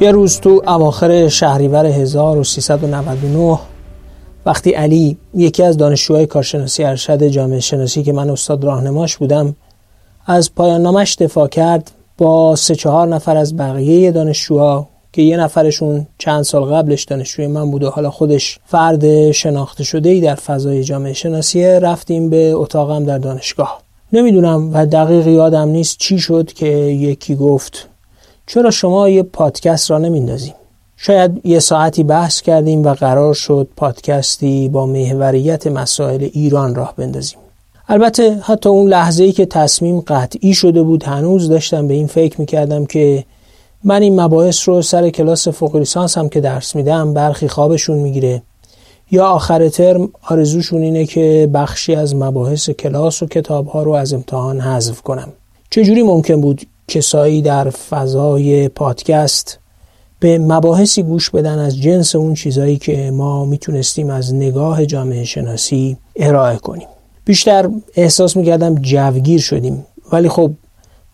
یه روز تو اواخر شهریور 1399 وقتی علی یکی از دانشجوهای کارشناسی ارشد جامعه شناسی که من استاد راهنماش بودم از پایان نامش دفاع کرد با سه چهار نفر از بقیه دانشجوها که یه نفرشون چند سال قبلش دانشجوی من بود و حالا خودش فرد شناخته شده ای در فضای جامعه شناسی رفتیم به اتاقم در دانشگاه. نمی‌دونم و دقیق یادم نیست چی شد که یکی گفت. چرا شما یه پادکست را نمیندازیم؟ شاید یه ساعتی بحث کردیم و قرار شد پادکستی با محوریت مسائل ایران راه بندازیم. البته حتی اون لحظه ای که تصمیم قطعی شده بود هنوز داشتم به این فکر می‌کردم که من این مباحث رو سر کلاس فوق لیسانس هم که درس میدم برخی خوابشون می‌گیره. یا آخر ترم آرزوشون اینه که بخشی از مباحث کلاس و کتاب ها رو از امتحان حذف کنم. چجوری ممکن بود کسایی در فضای پادکست به مباحثی گوش بدن از جنس اون چیزایی که ما می‌تونستیم از نگاه جامعه شناسی ارائه کنیم. بیشتر احساس می‌کردم جوگیر شدیم. ولی خب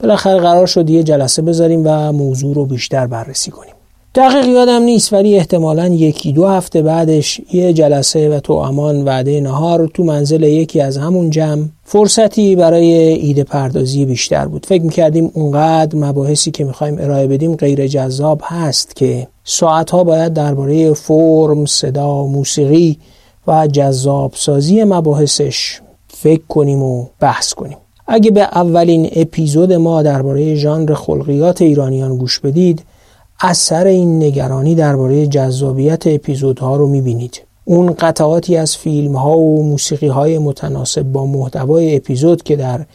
بالاخره قرار شد یه جلسه بذاریم و موضوع رو بیشتر بررسی کنیم. دقیق یادم نیست ولی احتمالا یکی دو هفته بعدش یه جلسه و تو امان وعده نهار تو منزل یکی از همون جمع فرصتی برای ایده پردازی بیشتر بود. فکر می‌کردیم اونقدر مباحثی که می‌خوایم ارائه بدیم غیر جذاب هست که ساعتها باید درباره فرم، صدا، موسیقی و جذاب سازی مباحثش فکر کنیم و بحث کنیم. اگه به اولین اپیزود ما درباره ژانر خلقیات ایرانیان گوش بدید اثر این نگرانی درباره جذابیت اپیزودها رو می‌بینید. اون قطعاتی از فیلم ها و موسیقی های متناسب با محتوای اپیزود که در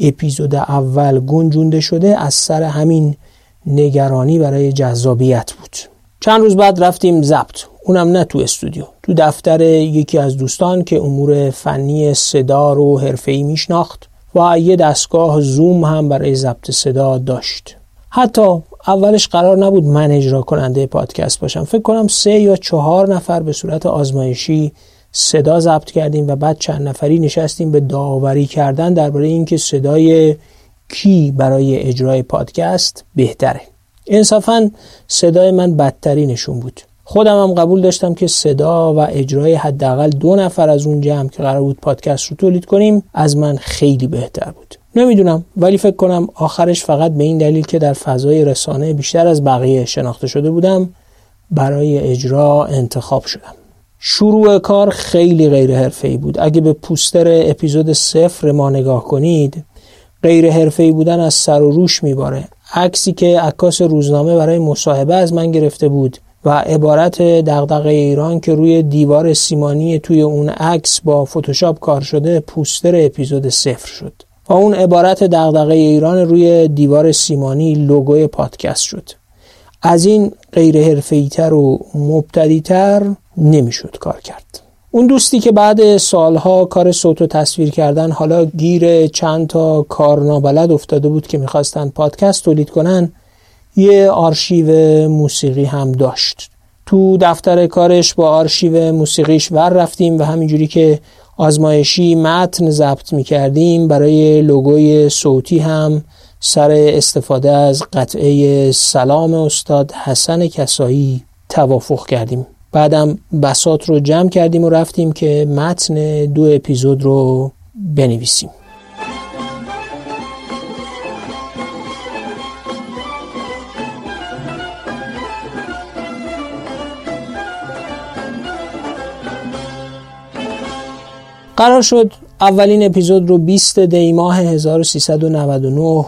اپیزود اول گنجونده شده از سر همین نگرانی برای جذابیت بود. چند روز بعد رفتیم ضبط. اونم نه تو استودیو تو دفتر یکی از دوستان که امور فنی صدا رو حرفه‌ای میشناخت و یه دستگاه زوم هم برای ضبط صدا داشت. حتی اولش قرار نبود من اجرا کننده پادکست باشم. فکر کنم سه یا چهار نفر به صورت آزمایشی صدا ضبط کردیم و بعد چند نفری نشستیم به داوری کردن درباره اینکه صدای کی برای اجرای پادکست بهتره. انصافا صدای من بدترینشون بود. خودم هم قبول داشتم که صدا و اجرای حداقل دو نفر از اون جمع که قرار بود پادکست رو تولید کنیم از من خیلی بهتر بود. نمی‌دونم ولی فکر کنم آخرش فقط به این دلیل که در فضای رسانه بیشتر از بقیه شناخته شده بودم برای اجرا انتخاب شدم. شروع کار خیلی غیر حرفه‌ای بود. اگه به پوستر اپیزود صفر ما نگاه کنید غیر حرفه‌ای بودن از سر و روش میباره. عکسی که عکاس روزنامه برای مصاحبه از من گرفته بود و عبارت دغدغه ایران که روی دیوار سیمانی توی اون عکس با فتوشاپ کار شده پوستر اپیزود صفر شد. و اون عبارت دغدغه ایران روی دیوار سیمانی لوگوی پادکست شد. از این غیر حرفه‌ای‌تر و مبتدیتر نمی‌شد کار کرد. اون دوستی که بعد سالها کار صوت و تصویر کردن حالا گیر چند تا کار نابلد افتاده بود که می‌خواستن پادکست تولید کنن یه آرشیو موسیقی هم داشت. تو دفتر کارش با آرشیو موسیقیش ور رفتیم و همینجوری که آزمایشی متن ضبط می کردیم برای لوگوی صوتی هم سر استفاده از قطعه سلام استاد حسن کسایی توافق کردیم. بعدم بسات رو جمع کردیم و رفتیم که متن دو اپیزود رو بنویسیم. قرار شد اولین اپیزود رو 20 دی ماه 1399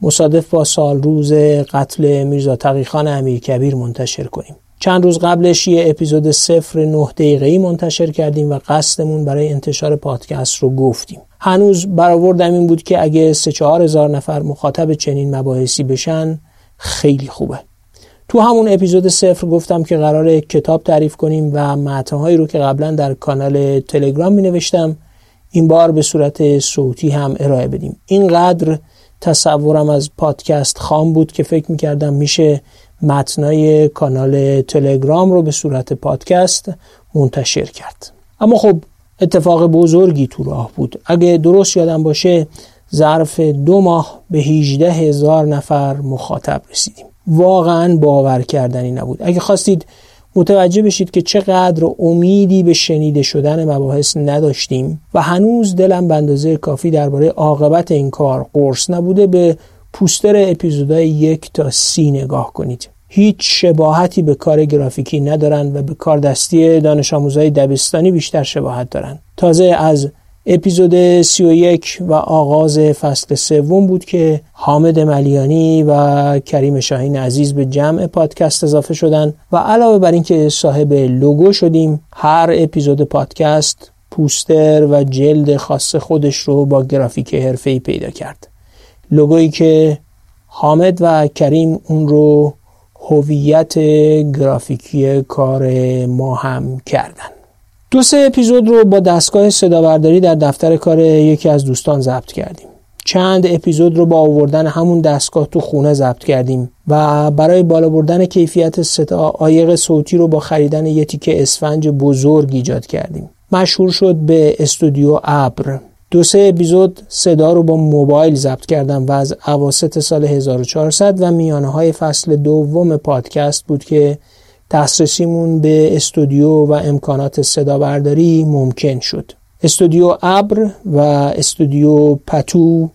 مصادف با سال روز قتل میرزا تقیخان امیر کبیر منتشر کنیم. چند روز قبلش یه اپیزود صفر نه دقیقه‌ای منتشر کردیم و قصدمون برای انتشار پادکست رو گفتیم. هنوز برآوردم این بود که اگه سه چهار هزار نفر مخاطب چنین مباحثی بشن خیلی خوبه. تو همون اپیزود صفر گفتم که قرار کتاب تعریف کنیم و متنهایی رو که قبلا در کانال تلگرام می نوشتم این بار به صورت صوتی هم ارائه بدیم. اینقدر تصورم از پادکست خام بود که فکر می کردم میشه متنای کانال تلگرام رو به صورت پادکست منتشر کرد. اما خب اتفاق بزرگی تو راه بود. اگه درست یادم باشه ظرف دو ماه به 18 هزار نفر مخاطب رسیدیم. واقعا باور کردنی نبود. اگه خواستید متوجه بشید که چقدر امیدی به شنیده شدن مباحث نداشتیم و هنوز دلم به اندازه کافی درباره عاقبت این کار قرص نبوده به پوستر اپیزودهای یک تا سی نگاه کنید. هیچ شباهتی به کار گرافیکی ندارند و به کار دستی دانش آموزهای دبستانی بیشتر شباهت دارند تازه از اپیزود 31 و آغاز فصل سوم بود که حامد ملیانی و کریم شاهین عزیز به جمع پادکست اضافه شدن و علاوه بر اینکه صاحب لوگو شدیم هر اپیزود پادکست پوستر و جلد خاص خودش رو با گرافیک حرفه‌ای پیدا کرد. لوگویی که حامد و کریم اون رو هویت گرافیکی کار ما هم کردن. دو سه اپیزود رو با دستگاه صدابرداری در دفتر کار یکی از دوستان ضبط کردیم. چند اپیزود رو با آوردن همون دستگاه تو خونه ضبط کردیم و برای بالا بردن کیفیت صدا آیق صوتی رو با خریدن یه تیکه اسفنج بزرگ ایجاد کردیم. مشهور شد به استودیو ابر. دو سه اپیزود صدا رو با موبایل ضبط کردم و از اواسط سال 1400 و میانه های فصل دوم پادکست بود که دسترسیمون به استودیو و امکانات صدا برداری ممکن شد. استودیو ابر و استودیو پتو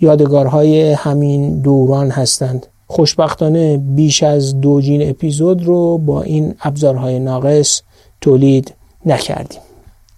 یادگارهای همین دوران هستند. خوشبختانه بیش از دو جین اپیزود رو با این ابزارهای ناقص تولید نکردیم.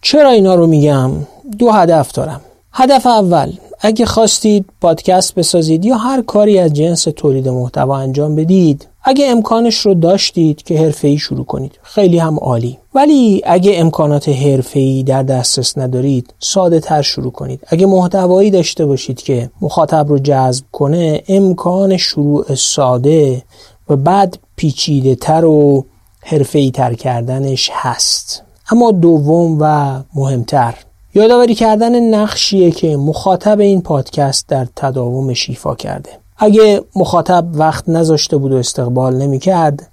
چرا اینا رو میگم؟ دو هدف دارم. هدف اول اگه خواستید پادکست بسازید یا هر کاری از جنس تولید محتوا انجام بدید اگه امکانش رو داشتید که حرفه‌ای شروع کنید خیلی هم عالی. ولی اگه امکانات حرفه‌ای در دسترس ندارید ساده تر شروع کنید. اگه محتوایی داشته باشید که مخاطب رو جذب کنه امکان شروع ساده و بعد پیچیده تر و حرفه‌ای تر کردنش هست. اما دوم و مهمتر یادآوری کردن نقشیه که مخاطب این پادکست در تداوم شیفا کرده. اگه مخاطب وقت نذاشته بود و استقبال نمی‌کرد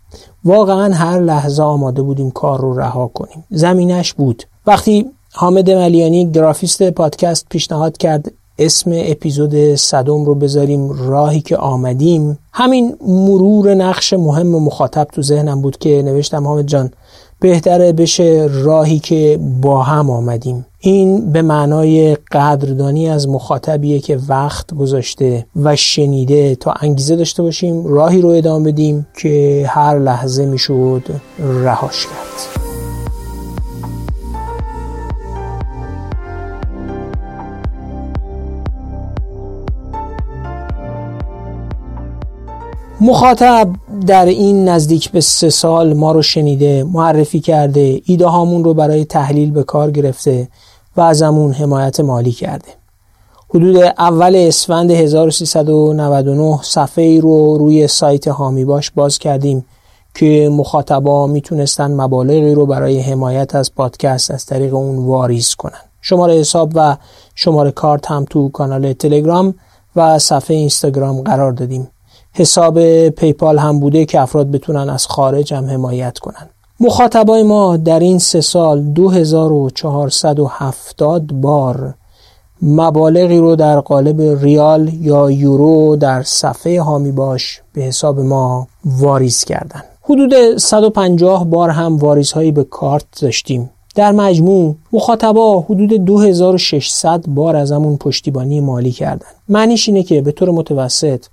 واقعا هر لحظه آماده بودیم کار رو رها کنیم. زمینش بود. وقتی حامد ملیانی گرافیست پادکست پیشنهاد کرد اسم اپیزود صدم رو بذاریم راهی که آمدیم همین مرور نقش مهم مخاطب تو ذهنم بود که نوشتم حامد جان بهتره بشه راهی که با هم آمدیم. این به معنای قدردانی از مخاطبیه که وقت گذاشته و شنیده تا انگیزه داشته باشیم راهی رو ادامه بدیم که هر لحظه می‌شد رهاش کرد. مخاطب در این نزدیک به سه سال ما رو شنیده معرفی کرده ایده هامون رو برای تحلیل به کار گرفته. و ازمون حمایت مالی کرده. حدود اول اسفند 1399 صفحه ای رو روی سایت هامی باش باز کردیم که مخاطبا می‌تونستن مبالغی رو برای حمایت از پادکست از طریق اون واریز کنن. شماره حساب و شماره کارت هم تو کانال تلگرام و صفحه اینستاگرام قرار دادیم. حساب پیپال هم بوده که افراد بتونن از خارج هم حمایت کنن. مخاطبای ما در این سه سال 2470 بار مبالغی رو در قالب ریال یا یورو در صفحه هامی باش به حساب ما واریز کردن. حدود 150 بار هم واریزهایی به کارت داشتیم. در مجموع مخاطبا حدود 2600 بار از همون پشتیبانی مالی کردن. معنیش اینه که به طور متوسط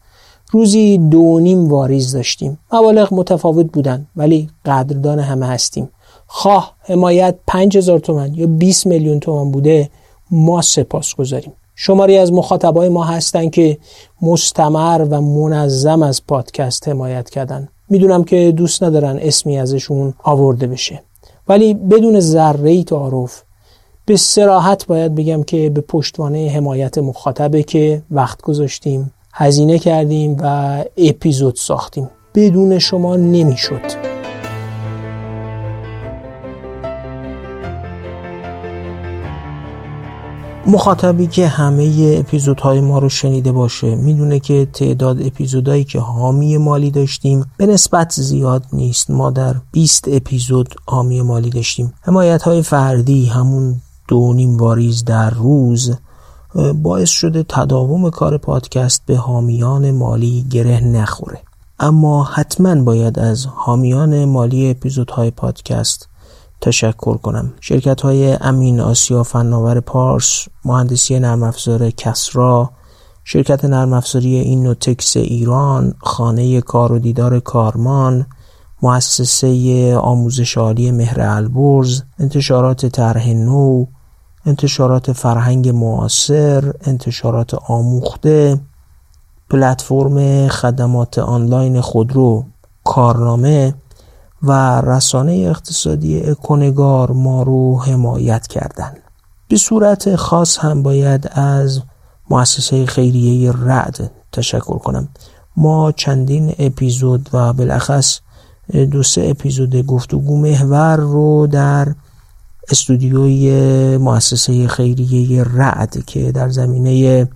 روزی دو نیم واریز داشتیم. مبالغ متفاوت بودن ولی قدردان همه هستیم. خواه حمایت 5000 تومن یا 20 میلیون تومن بوده ما سپاس گذاریم. شماری از مخاطبای ما هستن که مستمر و منظم از پادکست حمایت کردن. می‌دونم که دوست ندارن اسمی ازشون آورده بشه. ولی بدون ذره تعارف به سراحت باید بگم که به پشتوانه حمایت مخاطبه که وقت گذاشتیم هزینه کردیم و اپیزود ساختیم. بدون شما نمی‌شد. مخاطبی که همه اپیزودهای ما رو شنیده باشه می‌دونه که تعداد اپیزودهایی که حامی مالی داشتیم به نسبت زیاد نیست. ما در 20 اپیزود حامی مالی داشتیم. حمایت های فردی همون دو نیم واریز در روز باعث شده تداوم کار پادکست به حامیان مالی گره نخوره. اما حتما باید از حامیان مالی اپیزودهای پادکست تشکر کنم. شرکت های امین آسیا فناور پارس مهندسی نرم افزار کسرا شرکت نرم افزاری اینوتکس ایران خانه کار و دیدار کارمان مؤسسه آموزش عالی مهر البرز انتشارات طرح نو انتشارات فرهنگ معاصر انتشارات آموخته پلتفرم خدمات آنلاین خودرو کارنامه و رسانه اقتصادی اکونگار ما رو حمایت کردند. به صورت خاص هم باید از مؤسسه خیریه رعد تشکر کنم ما چندین اپیزود و بالاخص دو سه اپیزود گفتگو محور رو در استودیوی مؤسسه خیریه رعد که در زمینه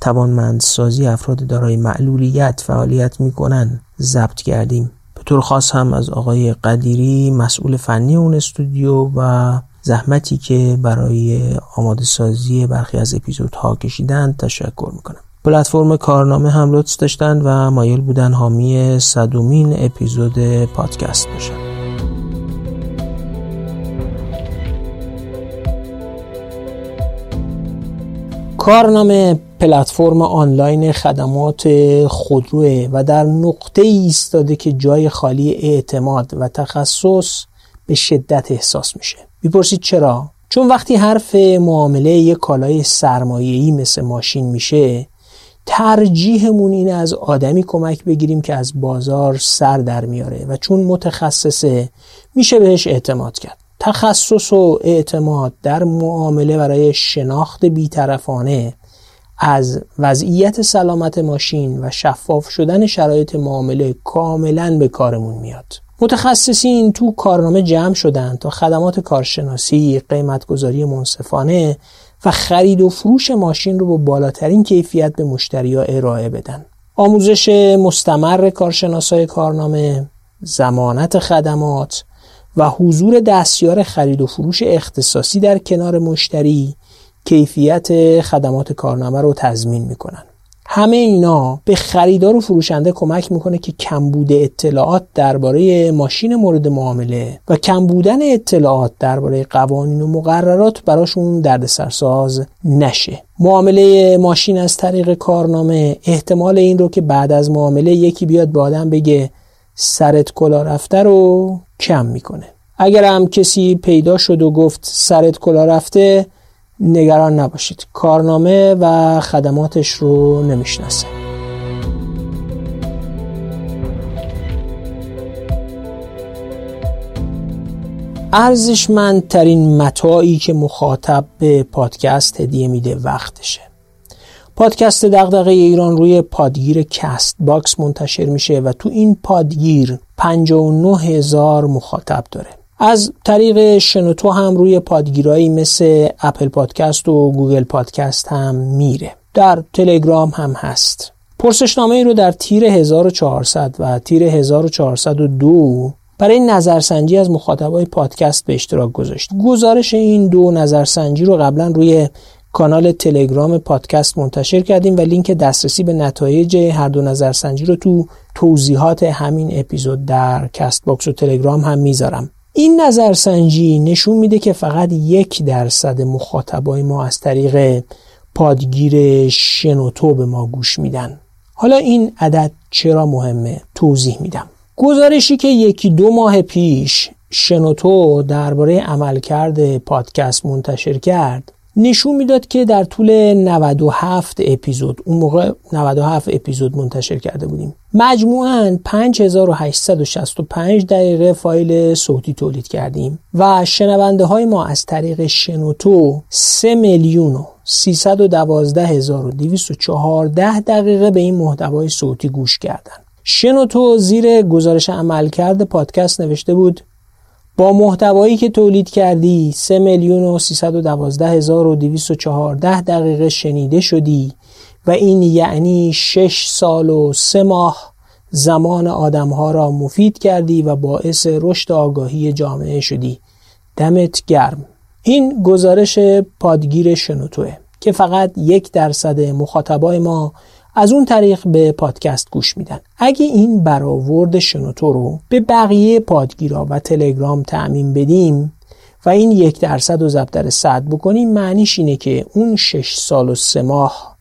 توانمندسازی افراد دارای معلولیت فعالیت می‌کنن ضبط کردیم. به طور خاص هم از آقای قدیری مسئول فنی اون استودیو و زحمتی که برای آماده سازی برخی از اپیزودها کشیدند تشکر می‌کنم. پلتفرم کارنامه هم لطف داشتند و مایل بودن حامی صدومین اپیزود پادکست باشن. کارنامه پلتفرم آنلاین خدمات خودروه و در نقطه ایستاده که جای خالی اعتماد و تخصص به شدت احساس میشه. می‌پرسید چرا؟ چون وقتی حرف معامله یک کالای سرمایه‌ای مثل ماشین میشه ترجیحمون اینه از آدمی کمک بگیریم که از بازار سر در میاره و چون متخصصه میشه بهش اعتماد کرد. تخصص و اعتماد در معامله برای شناخت بیطرفانه از وضعیت سلامت ماشین و شفاف شدن شرایط معامله کاملا به کارمون میاد متخصصین تو کارنامه جمع شدن تا خدمات کارشناسی، قیمتگذاری منصفانه و خرید و فروش ماشین رو با بالاترین کیفیت به مشتری ارائه بدن. آموزش مستمر کارشناسای کارنامه، زمانت خدمات و حضور دستیار خرید و فروش اختصاصی در کنار مشتری کیفیت خدمات کارنامه رو تضمین می‌کنن. همه اینا به خریدار و فروشنده کمک می‌کنه که کمبود اطلاعات درباره ماشین مورد معامله و کم بودن اطلاعات درباره قوانین و مقررات براشون دردسرساز نشه معامله ماشین از طریق کارنامه احتمال این رو که بعد از معامله یکی بیاد به آدم بگه سرت کلا رفته رو کم می‌کنه. اگر هم کسی پیدا شد و گفت سرت کلاه رفته نگران نباشید. کارنامه و خدماتش رو نمی‌شناسه. ارزشمندترین متاعی که مخاطب به پادکست هدیه میده وقتشه. پادکست دغدغه ایران روی پادگیر Castbox منتشر میشه و تو این پادگیر 59 هزار مخاطب داره. از طریق شنوتو هم روی پادگیرایی مثل Apple Podcast و Google Podcast هم میره. در تلگرام هم هست. پرسشنامه ای رو در تیر 1400 و تیر 1402 برای نظرسنجی از مخاطبای پادکست به اشتراک گذاشت. گزارش این دو نظرسنجی رو قبلا روی کانال تلگرام پادکست منتشر کردیم و لینک دسترسی به نتایج هر دو نظرسنجی رو تو توضیحات همین اپیزود در Castbox و تلگرام هم می‌ذارم. این نظرسنجی نشون میده که فقط یک درصد مخاطبای ما از طریق پادگیر شنوتو به ما گوش میدن. حالا این عدد چرا مهمه؟ توضیح میدم. گزارشی که یکی دو ماه پیش شنوتو درباره عملکرد پادکست منتشر کرد نشون می‌داد که در طول 97 اپیزود اون موقع 97 اپیزود منتشر کرده بودیم مجموعاً 5865 دقیقه فایل صوتی تولید کردیم و شنونده های ما از طریق شنوتو 3 میلیون و 312214 دقیقه به این محتوای صوتی گوش کردند. شنوتو زیر گزارش عملکرد پادکست نوشته بود با محتوایی که تولید کردی 3 میلیون و 312 هزار و 214 دقیقه شنیده شدی و این یعنی 6 سال و 3 ماه زمان آدمها را مفید کردی و باعث رشد آگاهی جامعه شدی. دمت گرم. این گزارش پادگیر شنوتوه که فقط یک درصد مخاطبای ما از اون طریق به پادکست گوش میدن. اگه این برآورد شنوتو رو به بقیه پادگیرا و تلگرام تعمین بدیم و این یک درصد رو ضرب در صد بکنیم معنیش اینه که اون شش سال و سه ماه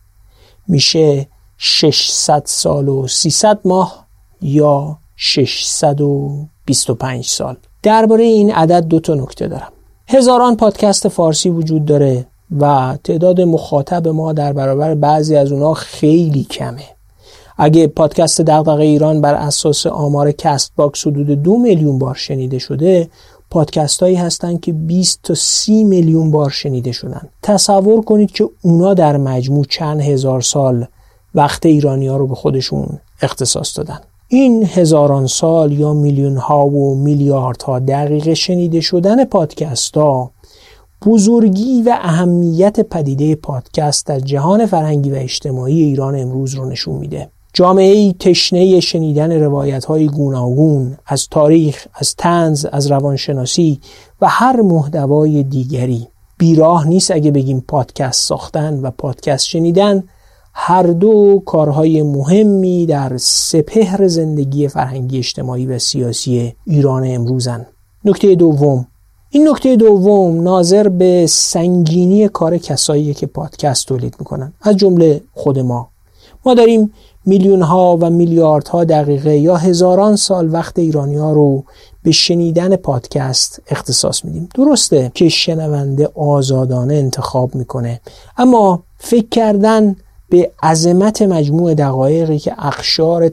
میشه 600 سال و 300 ماه یا 625 سال. درباره این عدد دو تا نکته دارم. هزاران پادکست فارسی وجود داره. و تعداد مخاطب ما در برابر بعضی از اونها خیلی کمه. اگه پادکست دغدغه ایران بر اساس آمار Castbox حدود دو میلیون بار شنیده شده پادکست هایی هستن که 20 تا 30 میلیون بار شنیده شدن. تصور کنید که اونا در مجموع چند هزار سال وقت ایرانی ها رو به خودشون اختصاص دادن. این هزاران سال یا میلیون ها و میلیاردها دقیقه شنیده شدن پادکست ها بزرگی و اهمیت پدیده پادکست در جهان فرهنگی و اجتماعی ایران امروز رو نشون میده. جامعه تشنه شنیدن روایت های گوناگون از تاریخ، از تنز، از روانشناسی و هر محتوای دیگری. بیراه نیست اگه بگیم پادکست ساختن و پادکست شنیدن هر دو کارهای مهمی در سپهر زندگی فرهنگی اجتماعی و سیاسی ایران امروزن. نکته دوم این نکته دوم ناظر به سنگینی کار کسایی که پادکست تولید می‌کنن. از جمله خود ما. ما داریم میلیون ها و میلیاردها دقیقه یا هزاران سال وقت ایرانی ها رو به شنیدن پادکست اختصاص میدیم. درسته که شنونده آزادانه انتخاب می‌کنه اما فکر کردن به عظمت مجموع دقایقی که اخشار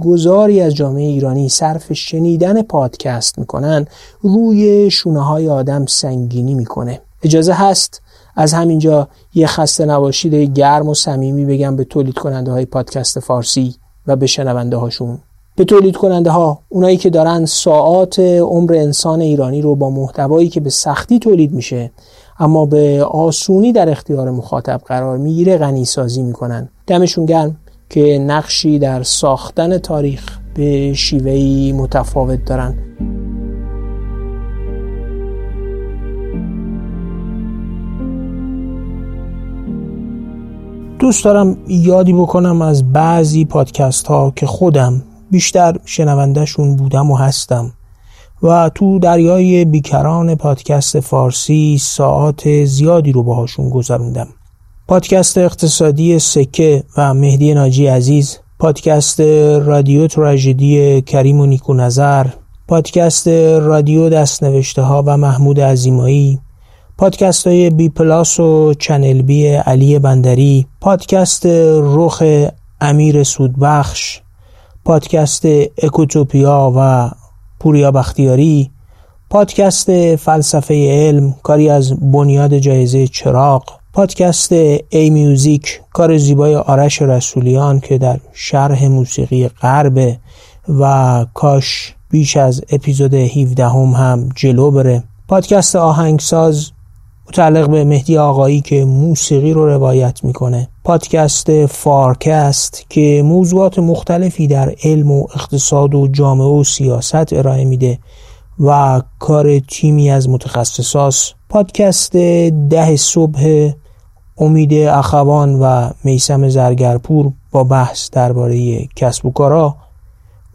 گذاری از جامعه ایرانی صرف شنیدن پادکست می‌کنن روی شونه های آدم سنگینی می‌کنه. اجازه هست از همینجا یه خسته نباشید گرم و صمیمی بگم به تولید کننده های پادکست فارسی و به شنونده هاشون به تولید کننده ها اونایی که دارن ساعات عمر انسان ایرانی رو با محتوایی که به سختی تولید میشه اما به آسونی در اختیار مخاطب قرار می‌گیره غنی سازی می‌کنن. دمشون گرم که نقشی در ساختن تاریخ به شیوهی متفاوت دارن. دوست دارم یادی بکنم از بعضی پادکست ها که خودم بیشتر شنوندهشون بودم و هستم. و تو دریای بیکران پادکست فارسی ساعات زیادی رو باهاشون گذروندم. پادکست اقتصادی سکه و مهدی ناجی عزیز پادکست رادیو تراژدی کریم نیکونظر پادکست رادیو دستنوشته ها و محمود عظیمایی پادکست های بی پلاس و چنل بی علی بندری پادکست رخ امیر سودبخش پادکست اکوتوپیا و پوریا بختیاری پادکست فلسفه علم کاری از بنیاد جایزه چراغ پادکست ای میوزیک کار زیبای آرش رسولیان که در شرح موسیقی غرب و کاش بیش از اپیزود 17 هم, هم جلو بره. پادکست آهنگساز متعلق به مهدی آقایی که موسیقی رو روایت می‌کنه. پادکست فارکست که موضوعات مختلفی در علم و اقتصاد و جامعه و سیاست ارائه میده و کار تیمی از متخصصاست پادکست ده صبح امید اخوان و میسم زرگرپور با بحث درباره کسب و کارا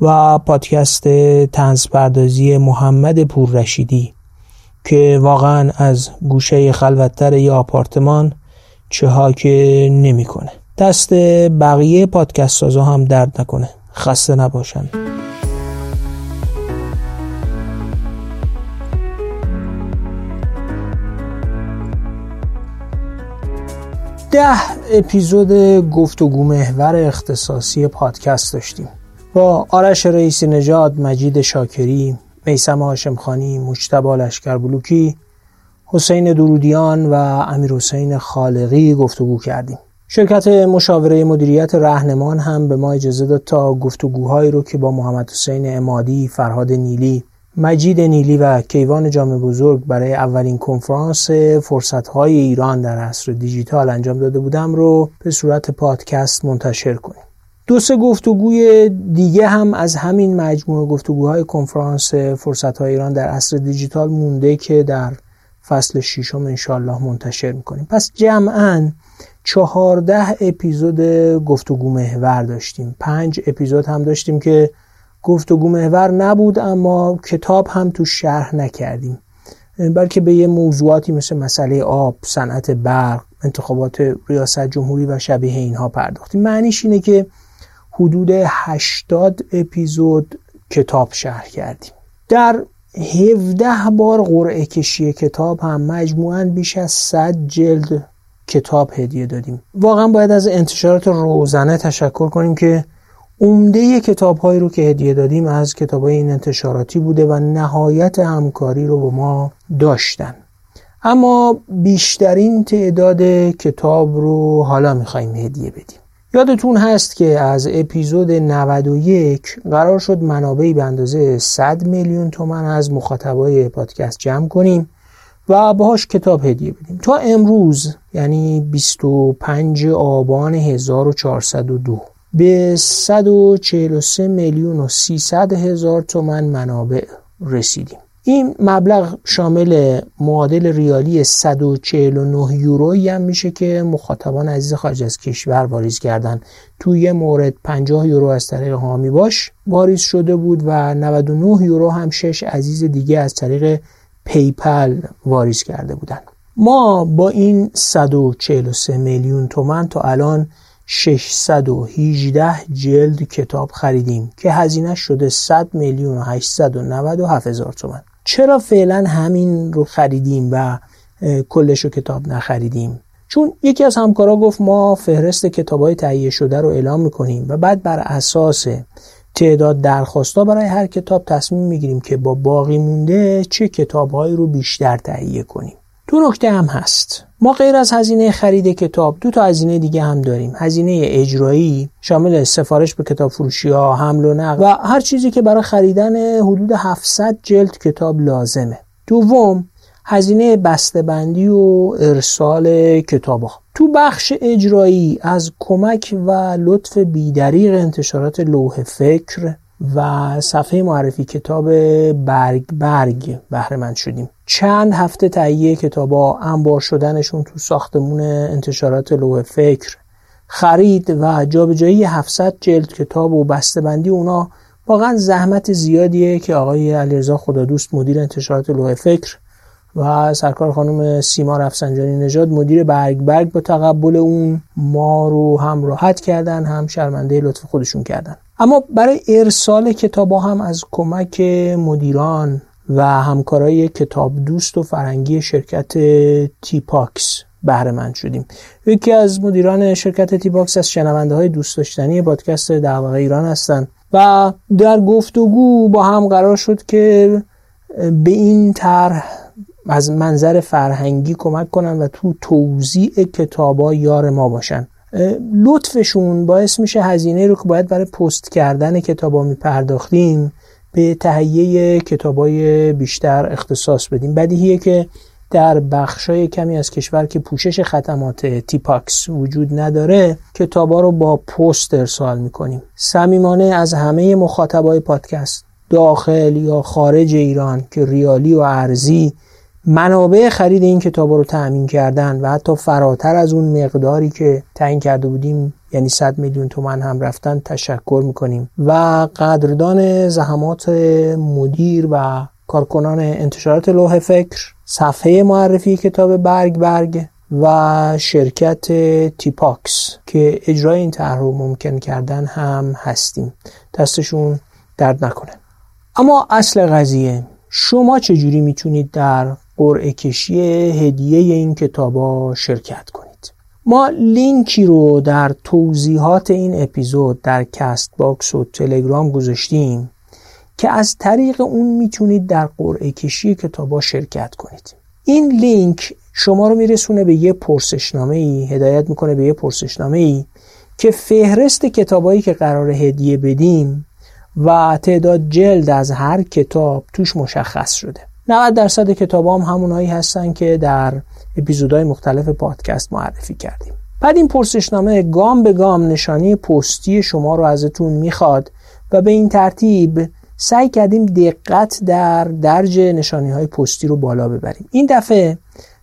و پادکست تنز پردازی محمد پوررشیدی. که واقعا از گوشه خلوتتر یه آپارتمان چه ها که نمی‌کنه. دست بقیه پادکست سازا هم درد نکنه. خسته نباشن. ده اپیزود گفتگو محور اختصاصی پادکست داشتیم. با آرش رئیسی نژاد مجید شاکری میسم هاشم خانی مجتبا لشکر بلوکی حسین درودیان و امیر حسین خالقی گفتگو کردیم شرکت مشاوره مدیریت رهنمان هم به ما اجازه داد تا گفتگوهایی رو که با محمد حسین امادی، فرهاد نیلی، مجید نیلی و کیوان جامع بزرگ برای اولین کنفرانس فرصتهای ایران در عصر دیجیتال انجام داده بودم رو به صورت پادکست منتشر کنیم. دو سه گفتگوی دیگه هم از همین مجموعه گفتگوهای کنفرانس فرصت ایران در عصر دیجیتال مونده که در فصل ششم انشالله منتشر می‌کنیم. پس جمعا چهارده اپیزود گفتگو محور داشتیم. پنج اپیزود هم داشتیم که گفتگو محور نبود اما کتاب هم تو شرح نکردیم. بلکه به یه موضوعاتی مثل مسئله آب، صنعت برق، انتخابات ریاست جمهوری و شبیه اینها پرداختیم. معنیش اینه که حدود 80 اپیزود کتاب شرح کردیم. در 17 بار قرعه کشی کتاب هم مجموعاً بیش از 100 جلد کتاب هدیه دادیم. واقعا باید از انتشارات روزنه تشکر کنیم که عمده کتاب هایی رو که هدیه دادیم از کتاب های این انتشاراتی بوده و نهایت همکاری رو با ما داشتن. اما بیشترین تعداد کتاب رو حالا می‌خوایم هدیه بدیم. یادتون هست که از اپیزود 91 قرار شد منابعی به اندازه 100 میلیون تومن از مخاطبای پادکست جمع کنیم و باهاش کتاب هدیه بدیم. تا امروز یعنی 25 آبان 1402 به 143 میلیون و 300 هزار تومن منابع رسیدیم. این مبلغ شامل معادل ریالی 149 یورویی هم میشه که مخاطبان عزیز خارج از کشور واریز کردن. توی مورد 50 یورو از طریق حامی باش واریز شده بود و 99 یورو هم شش عزیز دیگه از طریق پیپل واریز کرده بودن. ما با این 143 میلیون تومن تا الان 618 جلد کتاب خریدیم که هزینه شده 100 میلیون و 897 هزار تومن چرا فعلا همین رو خریدیم و کلش رو کتاب نخریدیم؟ چون یکی از همکارا گفت ما فهرست کتاب های تهیه شده رو اعلام می‌کنیم و بعد بر اساس تعداد درخواستا برای هر کتاب تصمیم می‌گیریم که با باقی مونده چه کتابهایی رو بیشتر تهیه کنیم. دو نکته هم هست. ما غیر از هزینه خرید کتاب دو تا هزینه دیگه هم داریم. هزینه اجرایی شامل سفارش به کتاب فروشی ها حمل و نقل و هر چیزی که برای خریدن حدود 700 جلد کتاب لازمه. دوم هزینه بسته‌بندی و ارسال کتاب ها. تو بخش اجرایی از کمک و لطف بیدریق انتشارات لوح فکر و صفحه معرفی کتاب برگ برگ بهره شدیم. چند هفته تهیه کتابا انبار شدنشون تو ساختمون انتشارات لوح فکر. خرید و جابجایی 700 جلد کتاب و بسته‌بندی اونا واقعا زحمت زیادیه که آقای علیرضا خدادوست مدیر انتشارات لوح فکر و سرکار خانم سیما رفسنجانی نژاد مدیر برگ برگ با تقبل اون ما رو هم راحت کردن هم شرمنده لطف خودشون کردن. اما برای ارسال کتاب هم از کمک مدیران و همکارای کتاب دوست و فرهنگی شرکت تیپاکس بهره مند شدیم. یکی از مدیران شرکت تیپاکس از شنونده های دوست داشتنی پادکست دغدغه ایران هستند و در گفتگو با هم قرار شد که به این طرح از منظر فرهنگی کمک کنن و تو توضیح کتابا یار ما باشن لطفشون باعث میشه هزینه رو که باید برای پست کردن کتابا میپرداختیم به تهیه کتابای بیشتر اختصاص بدیم. بدیهیه که در بخشای کمی از کشور که پوشش خدمات تیپاکس وجود نداره کتابا رو با پست ارسال می‌کنیم. صمیمانه از همه مخاطبای پادکست داخل یا خارج ایران که ریالی و ارزی منابع خرید این کتاب رو تأمین کردن و حتی فراتر از اون مقداری که تعیین کرده بودیم یعنی 100 میلیون تومن هم رفتن تشکر می‌کنیم. و قدردان زحمات مدیر و کارکنان انتشارات لوح فکر صفحه معرفی کتاب برگ برگ و شرکت تیپاکس که اجرای این طرح رو ممکن کردن هم هستیم. دستشون درد نکنه. اما اصل قضیه شما چجوری می‌تونید در قرعه کشی هدیه این کتابا شرکت کنید. ما لینکی رو در توضیحات این اپیزود در Castbox و تلگرام گذاشتیم که از طریق اون می‌تونید در قرعه کشی کتابا شرکت کنید. این لینک شما رو میرسونه به یه پرسشنامه ای هدایت می‌کنه به یه پرسشنامه ای که فهرست کتابایی که قرار هدیه بدیم و تعداد جلد از هر کتاب توش مشخص شده. 90 درصد کتاب هم همونایی هستن که در اپیزودهای مختلف پادکست معرفی کردیم. بعد این پرسشنامه گام به گام نشانی پستی شما رو ازتون می‌خواد و به این ترتیب سعی کردیم دقت در درج نشانی های پستی رو بالا ببریم. این دفعه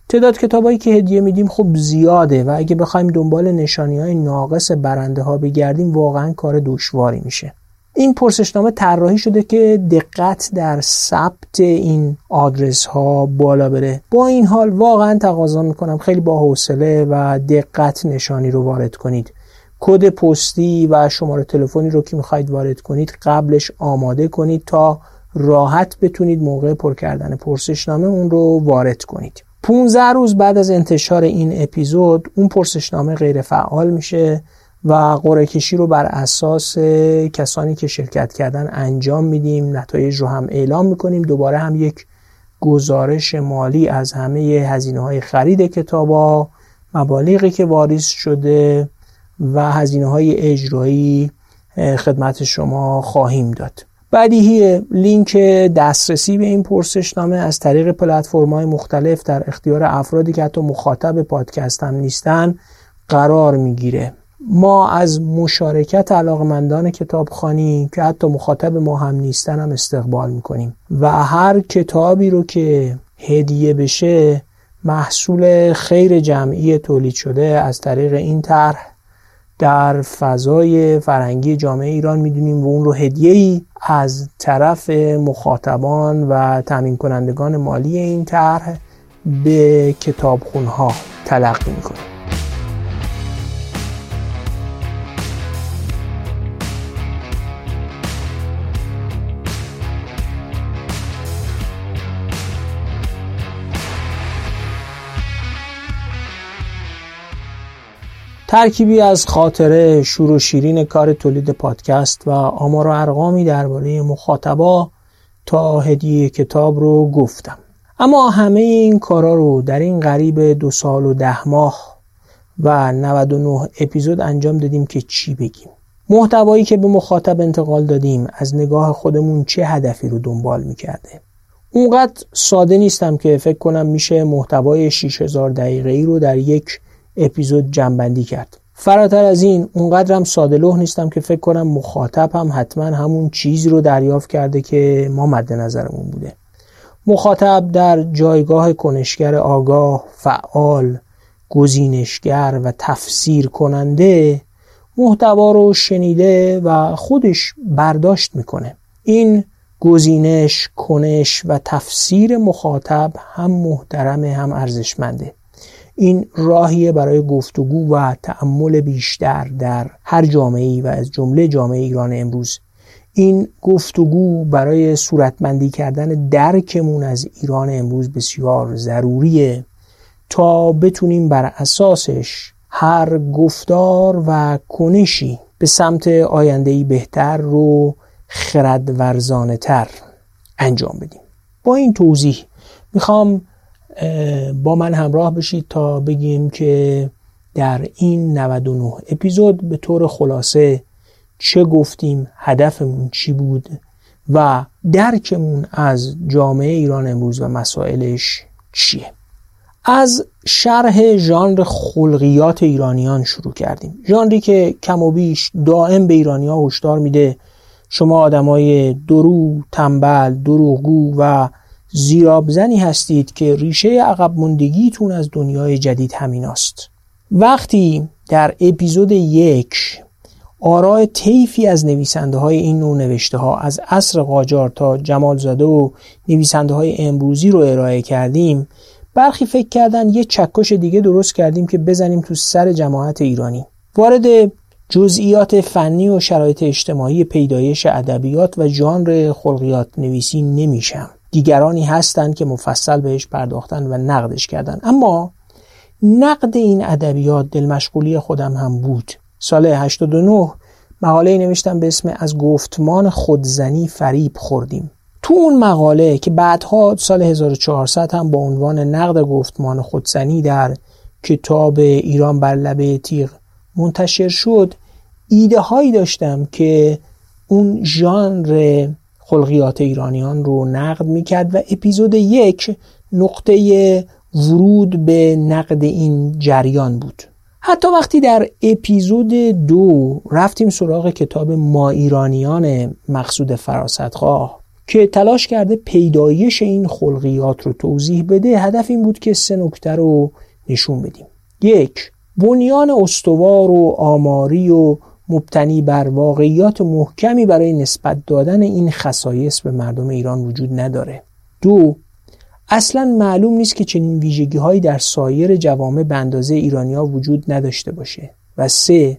تعداد کتابایی که هدیه میدیم خب زیاده و اگه بخوایم دنبال نشانی های ناقص برنده ها بگردیم واقعا کار دشواری میشه. این پرسشنامه طراحی شده که دقت در ثبت این آدرس ها بالا بره. با این حال واقعا تقاضا می‌کنم خیلی با حوصله و دقت نشانی رو وارد کنید. کد پستی و شماره تلفنی رو که می‌خواید وارد کنید قبلش آماده کنید تا راحت بتونید موقع پر کردن پرسشنامه اون رو وارد کنید. 15 روز بعد از انتشار این اپیزود اون پرسشنامه غیر فعال میشه. و قرعه کشی رو بر اساس کسانی که شرکت کردن انجام میدیم نتایج رو هم اعلام می‌کنیم. دوباره هم یک گزارش مالی از همه هزینه های خرید کتابا مبالغی که واریز شده و هزینه های اجرایی خدمت شما خواهیم داد. بدیهی لینک دسترسی به این پرسشنامه از طریق پلتفرم های مختلف در اختیار افرادی که حتی مخاطب پادکست هم نیستن قرار می‌گیره. ما از مشارکت علاقمندان کتابخانی که حتی مخاطب ما هم نیستن هم استقبال می‌کنیم. و هر کتابی رو که هدیه بشه محصول خیر جمعی تولید شده از طریق این طرح در فضای فرهنگی جامعه ایران می‌دونیم و اون رو هدیه ای از طرف مخاطبان و تامین کنندگان مالی این طرح به کتابخونها تلقی می‌کنیم. ترکیبی از خاطره شور شیرین کار تولید پادکست و آمار و ارقامی درباره مخاطبا تا هدیه کتاب رو گفتم. اما همه این کارا رو در این قریب دو سال و ده ماه و 99 اپیزود انجام دادیم که چی بگیم؟ محتوایی که به مخاطب انتقال دادیم از نگاه خودمون چه هدفی رو دنبال می‌کرده؟ اونقدر ساده نیستم که فکر کنم میشه محتوای 6000 دقیقه ای رو در یک اپیزود جنبندی کرد. فراتر از این اونقدرم ساده لوح نیستم که فکر کنم مخاطب هم حتما همون چیزی رو دریافت کرده که ما مد نظرمون بوده. مخاطب در جایگاه کنشگر آگاه فعال گزینشگر و تفسیر کننده محتوا رو شنیده و خودش برداشت می‌کنه. این گزینش کنش و تفسیر مخاطب هم محترمه هم ارزشمنده. این راهیه برای گفتگو و تعمل بیشتر در هر جامعه و از جمله جامعه ایران امروز. این گفتگو برای صورتمندی کردن درکمون از ایران امروز بسیار ضروریه. تا بتونیم بر اساسش هر گفتار و کنشی به سمت آیندهی بهتر رو خردورزانه تر انجام بدیم. با این توضیح می‌خوام با من همراه بشید تا بگیم که در این 99 اپیزود به طور خلاصه چه گفتیم هدفمون چی بود و درکمون از جامعه ایران امروز و مسائلش چیه. از شرح ژانر خلقیات ایرانیان شروع کردیم. ژانری که کم و بیش دائم به ایرانیا هشدار میده. شما آدمای درو، تنبل، دروغگو و زیرابزنی هستید که ریشه عقب مندگیتون از دنیای جدید همین است. وقتی در اپیزود یک آراء طیفی از نویسنده های این نوع نوشته ها از عصر قاجار تا جمال زاده و نویسنده های امروزی رو ارائه کردیم برخی فکر کردن یه چکش دیگه درست کردیم که بزنیم تو سر جماعت ایرانی وارد جزئیات فنی و شرایط اجتماعی پیدایش ادبیات و ژانر خلقیات نویسی نمیشم دیگرانی هستند که مفصل بهش پرداختن و نقدش کردن. اما نقد این ادبیات دلمشغولی خودم هم بود. سال 89 مقاله نوشتم به اسم از گفتمان خودزنی فریب خوردیم تو اون مقاله که بعدها سال 1400 هم با عنوان نقد گفتمان خودزنی در کتاب ایران بر لبه تیغ منتشر شد ایده هایی داشتم که اون ژانر خلقیات ایرانیان رو نقد می‌کرد و اپیزود یک نقطه ورود به نقد این جریان بود. حتی وقتی در اپیزود دو رفتیم سراغ کتاب ما ایرانیان مقصود فراستخواه که تلاش کرده پیدایش این خلقیات رو توضیح بده هدف این بود که سه نکته رو نشون بدیم. یک بنیان استوار و آماری و مبتنی بر واقعیات محکمی برای نسبت دادن این خصایص به مردم ایران وجود نداره. دو اصلا معلوم نیست که چنین ویژگی هایی در سایر جوامع به اندازه ایرانیا وجود نداشته باشه. و سه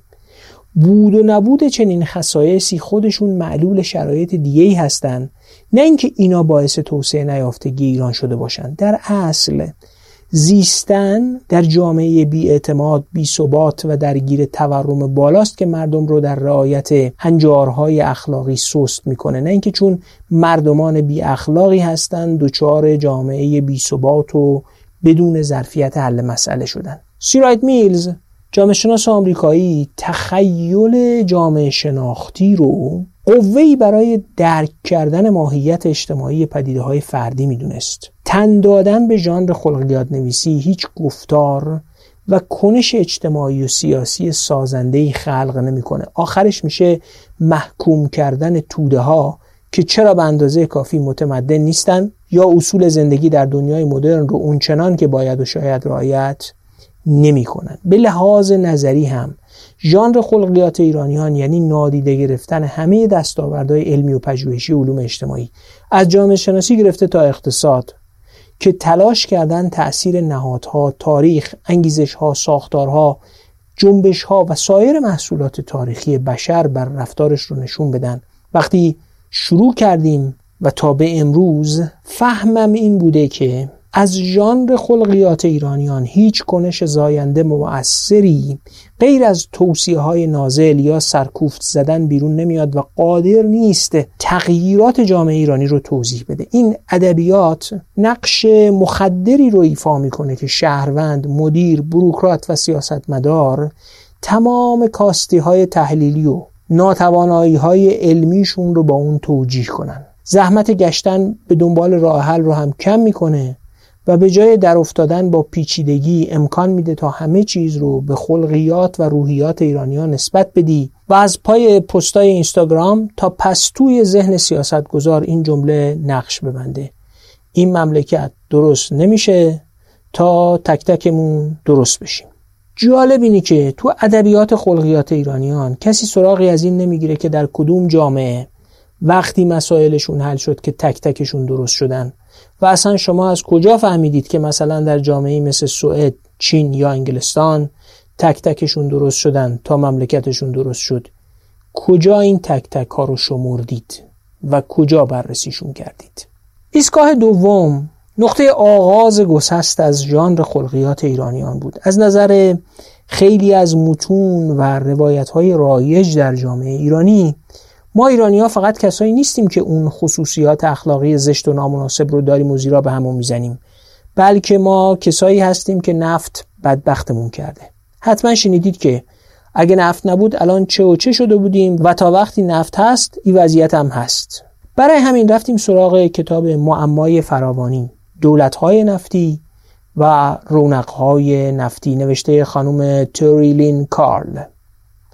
بود و نبود چنین خصایصی خودشون معلول شرایط دیگه هستند نه اینکه اینا باعث توسعه نیافتگی ایران شده باشند در اصل زیستن در جامعه بی اعتماد بی ثبات و درگیر تورم بالاست که مردم رو در رعایت هنجارهای اخلاقی سست می‌کنه. نه اینکه چون مردمان بی اخلاقی هستند دچار جامعه بی ثبات و بدون ظرفیت حل مسئله شدن. سیرایت میلز جامعه شناس آمریکایی تخیل جامعه شناختی رو قوهی برای درک کردن ماهیت اجتماعی پدیده های فردی می‌دونست. تن دادن به ژانر خلقیات نویسی هیچ گفتار و کنش اجتماعی و سیاسی سازنده خلق نمی‌کنه. آخرش میشه محکوم کردن توده ها که چرا به اندازه کافی متمدن نیستن یا اصول زندگی در دنیای مدرن رو اونچنان که باید و شاید رعایت نمی‌کنن. به لحاظ نظری هم. ژانر خلقیات ایرانیان یعنی نادیده گرفتن همه دستاوردهای علمی و پژوهشی علوم اجتماعی. از جامعه شناسی گرفته تا اقتصاد. که تلاش کردن تأثیر نهادها، تاریخ، انگیزشها، ساختارها، جنبشها و سایر محصولات تاریخی بشر بر رفتارش رو نشون بدن. وقتی شروع کردیم و تا به امروز فهمم این بوده که از ژانر خلقیات ایرانیان هیچ کنش زاینده مؤثری غیر از توصیه های نازل یا سرکوفت زدن بیرون نمیاد و قادر نیست تغییرات جامعه ایرانی رو توضیح بده. این ادبیات نقش مخدری رو ایفا می‌کنه که شهروند مدیر بروکرات و سیاستمدار تمام کاستی های تحلیلی و ناتوانایی های علمیشون رو با اون توجیه کنن. زحمت گشتن به دنبال راه حل رو هم کم می‌کنه. و به جای در افتادن با پیچیدگی امکان میده تا همه چیز رو به خلقیات و روحیات ایرانیان نسبت بدی و از پای پستای اینستاگرام تا پستوی ذهن سیاستگزار این جمله نقش ببنده. این مملکت درست نمیشه تا تک تکمون درست بشیم. جالب اینی که تو ادبیات خلقیات ایرانیان کسی سراغی از این نمی‌گیره که در کدوم جامعه وقتی مسائلشون حل شد که تک تکشون درست شدن و اصلا شما از کجا فهمیدید که مثلا در جامعه مثل سوئد، چین یا انگلستان تک تکشون درست شدن تا مملکتشون درست شد؟ کجا این تک تک ها رو شمردید و کجا بررسیشون کردید؟ ایستگاه دوم نقطه آغاز گسست از ژانر خلقیات ایرانیان بود. از نظر خیلی از متون و روایت های رایج در جامعه ایرانی ما ایرانی ها فقط کسایی نیستیم که اون خصوصیات اخلاقی زشت و نامناسب رو داریم و زیرا به همون می‌زنیم. بلکه ما کسایی هستیم که نفت بدبختمون کرده. حتما شنیدید که اگه نفت نبود الان چه و چه شده بودیم و تا وقتی نفت هست این وضعیت هم هست. برای همین رفتیم سراغ کتاب معمای فراوانی دولت‌های نفتی و رونق‌های نفتی نوشته خانم توریلین کارل.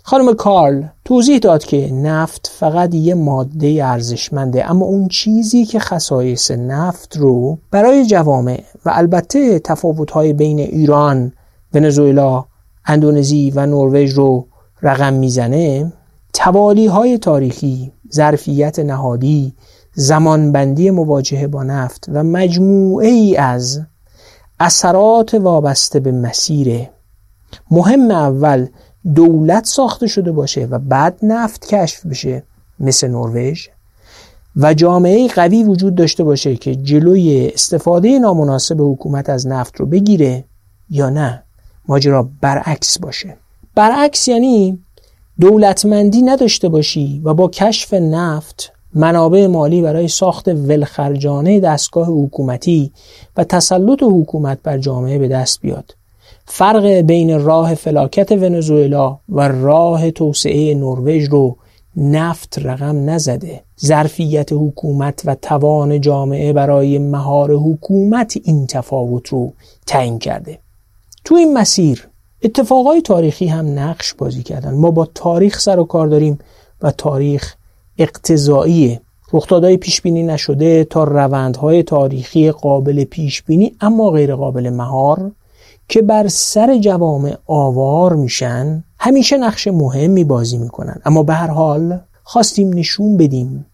خانم کارل توضیح داد که نفت فقط یه ماده ارزشمنده اما اون چیزی که خصایص نفت رو برای جوامع و البته تفاوت‌های بین ایران، ونزوئلا، اندونزی و نروژ رو رقم می‌زنه توالی های تاریخی، ظرفیت نهادی، زمانبندی مواجهه با نفت و مجموعه ای از اثرات وابسته به مسیر. مهم اول دولت ساخته شده باشه و بعد نفت کشف بشه مثل نروژ. و جامعه قوی وجود داشته باشه که جلوی استفاده نامناسب حکومت از نفت رو بگیره یا نه. ماجرا برعکس باشه. برعکس یعنی دولتمندی نداشته باشی و با کشف نفت منابع مالی برای ساخت ولخرجانه دستگاه حکومتی و تسلط حکومت بر جامعه به دست بیاد. فرق بین راه فلاکت ونزوئلا و راه توسعه نروژ رو نفت رقم نزده. ظرفیت حکومت و توان جامعه برای مهار حکومت این تفاوت رو تعیین کرده. تو این مسیر اتفاقای تاریخی هم نقش بازی کردن. ما با تاریخ سر و کار داریم و تاریخ اقتضاییه رخدادهای پیش بینی نشده تا روندهای تاریخی قابل پیش بینی اما غیر قابل مهار که بر سر جوامع آوار میشن همیشه نقش مهمی بازی می‌کنن. اما به هر حال خواستیم نشون بدیم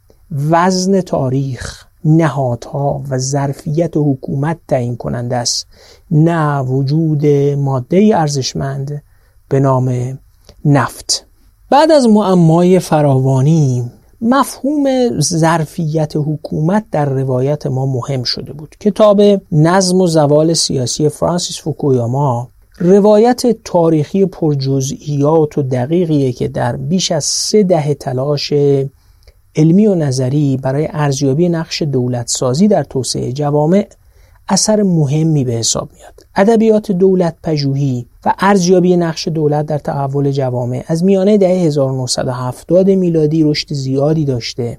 وزن تاریخ نهادها و ظرفیت حکومت تعیین کننده است. نه وجود ماده ارزشمند به نام نفت. بعد از معمای فراوانی مفهوم ظرفیت حکومت در روایت ما مهم شده بود کتاب نظم و زوال سیاسی فرانسیس فوکویاما روایت تاریخی پرجزئیات و دقیقیه که در بیش از سه دهه تلاش علمی و نظری برای ارزیابی نقش دولت سازی در توسعه جوامع اثر مهمی به حساب میاد. ادبیات دولت پژوهی و ارزیابی نقش دولت در تحول جوامع از میانه دهه 1970 میلادی رشد زیادی داشته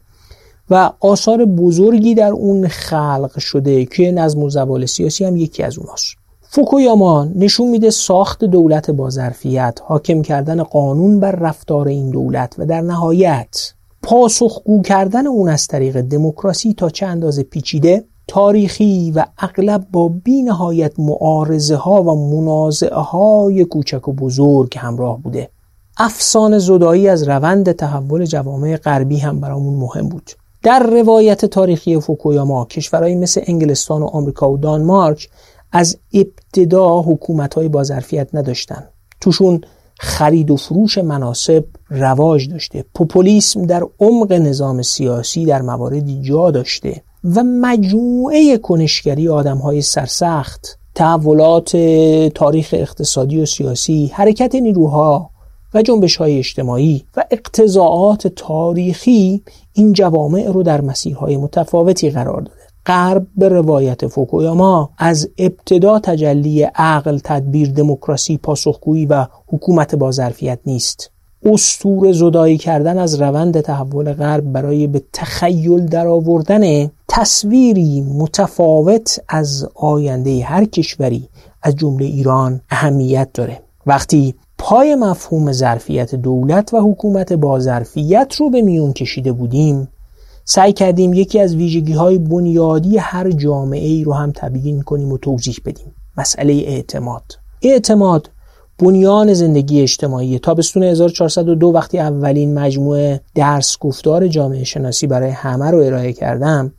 و آثار بزرگی در اون خلق شده که نظم و زوال سیاسی هم یکی از اوناست. فوکویاما نشون میده ساخت دولت با ظرفیت حاکم کردن قانون بر رفتار این دولت و در نهایت پاسخگو کردن اون از طریق دموکراسی تا چه اندازه پیچیده؟ تاریخی و اغلب با بی نهایت معارضه ها و منازعه های کوچک و بزرگ همراه بوده. افسان زدایی از روند تحول جوامع غربی هم برامون مهم بود. در روایت تاریخی فوکویاما کشورهایی مثل انگلستان و آمریکا و دانمارک از ابتدا حکومت های با ظرفیت نداشتن. توشون خرید و فروش مناسب رواج داشته. پوپولیسم در عمق نظام سیاسی در مواردی جا داشته. و مجموعه کنشگری آدم های سرسخت تحولات تاریخ اقتصادی و سیاسی حرکت نیروها و جنبش های اجتماعی و اقتضاعات تاریخی این جوامع رو در مسیرهای متفاوتی قرار داده. غرب به روایت فوکویاما از ابتدا تجلی عقل تدبیر دموکراسی پاسخگویی و حکومت با ظرفیت نیست. استور زدایی کردن از روند تحول غرب برای به تخیل درآوردن تصویری متفاوت از آینده هر کشوری از جمله ایران اهمیت داره. وقتی پای مفهوم ظرفیت دولت و حکومت با ظرفیت رو به میون کشیده بودیم سعی کردیم یکی از ویژگی های بنیادی هر جامعه ای رو هم تبیین کنیم و توضیح بدیم. مسئله اعتماد. اعتماد بنیان زندگی اجتماعی. تابستون 1402 وقتی اولین مجموعه درس گفتار جامعه شناسی برای همه رو ارائه کردم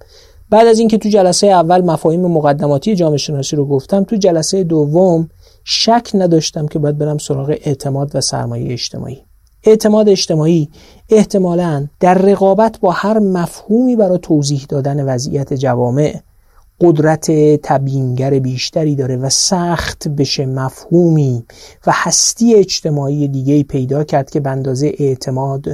بعد از اینکه تو جلسه اول مفاهیم مقدماتی جامعه شناسی رو گفتم تو جلسه دوم شک نداشتم که باید برم سراغ اعتماد و سرمایه اجتماعی. اعتماد اجتماعی احتمالا در رقابت با هر مفهومی برای توضیح دادن وضعیت جوامع قدرت تبیینگر بیشتری داره و سخت بشه مفهومی و هستی اجتماعی دیگه پیدا کرد که به اعتماد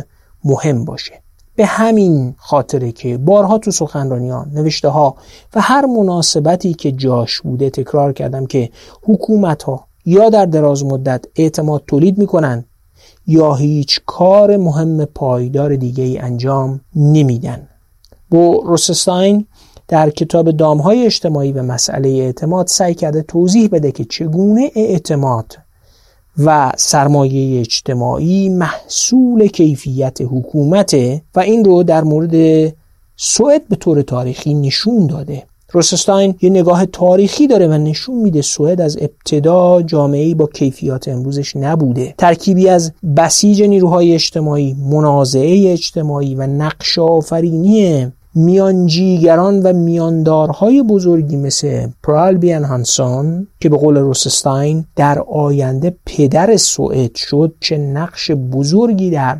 مهم باشه. به همین خاطره که بارها تو سخنرانیان نوشته ها و هر مناسبتی که جاش بوده تکرار کردم که حکومت ها یا در دراز مدت اعتماد تولید می‌کنن یا هیچ کار مهم پایدار دیگه ای انجام نمیدن. با روسستاین در کتاب دامهای اجتماعی و مسئله اعتماد سعی کرده توضیح بده که چگونه اعتماد و سرمایه اجتماعی محصول کیفیت حکومته و این رو در مورد سوئد به طور تاریخی نشون داده. روسستاین یه نگاه تاریخی داره و نشون میده سوئد از ابتدا جامعه با کیفیات امروزش نبوده. ترکیبی از بسیج نیروهای اجتماعی منازعه اجتماعی و نقش آفرینی میانجیگران و میاندارهای بزرگی مثل پرالبیان هانسون که به قول روسستاین در آینده پدر سوئد شد چه نقش بزرگی در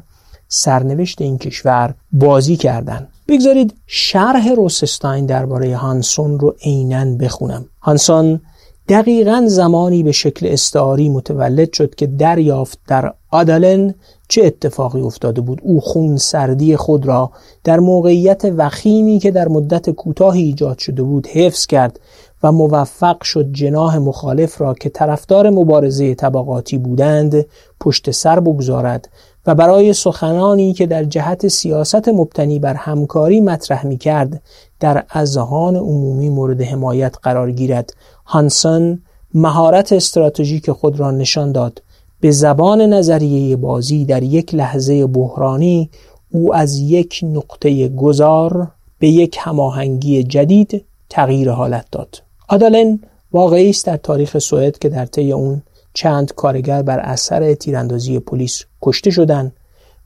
سرنوشت این کشور بازی کردند. بگذارید شرح روسستاین درباره هانسون رو عینا بخونم. هانسون دقیقا زمانی به شکل استعاری متولد شد که دریافت در آدالن چه اتفاقی افتاده بود؟ او خون سردی خود را در موقعیت وخیمی که در مدت کوتاهی ایجاد شده بود حفظ کرد و موفق شد جناه مخالف را که طرفدار مبارزه طبقاتی بودند پشت سر بگذارد و برای سخنانی که در جهت سیاست مبتنی بر همکاری مطرح می کرد در اذهان عمومی مورد حمایت قرار گیرد. هانسن مهارت استراتژیک خود را نشان داد. به زبان نظریه بازی در یک لحظه بحرانی او از یک نقطه گذار به یک هماهنگی جدید تغییر حالت داد. آدالن واقعی است در تاریخ سوئد که در طی اون چند کارگر بر اثر تیراندازی پلیس کشته شدند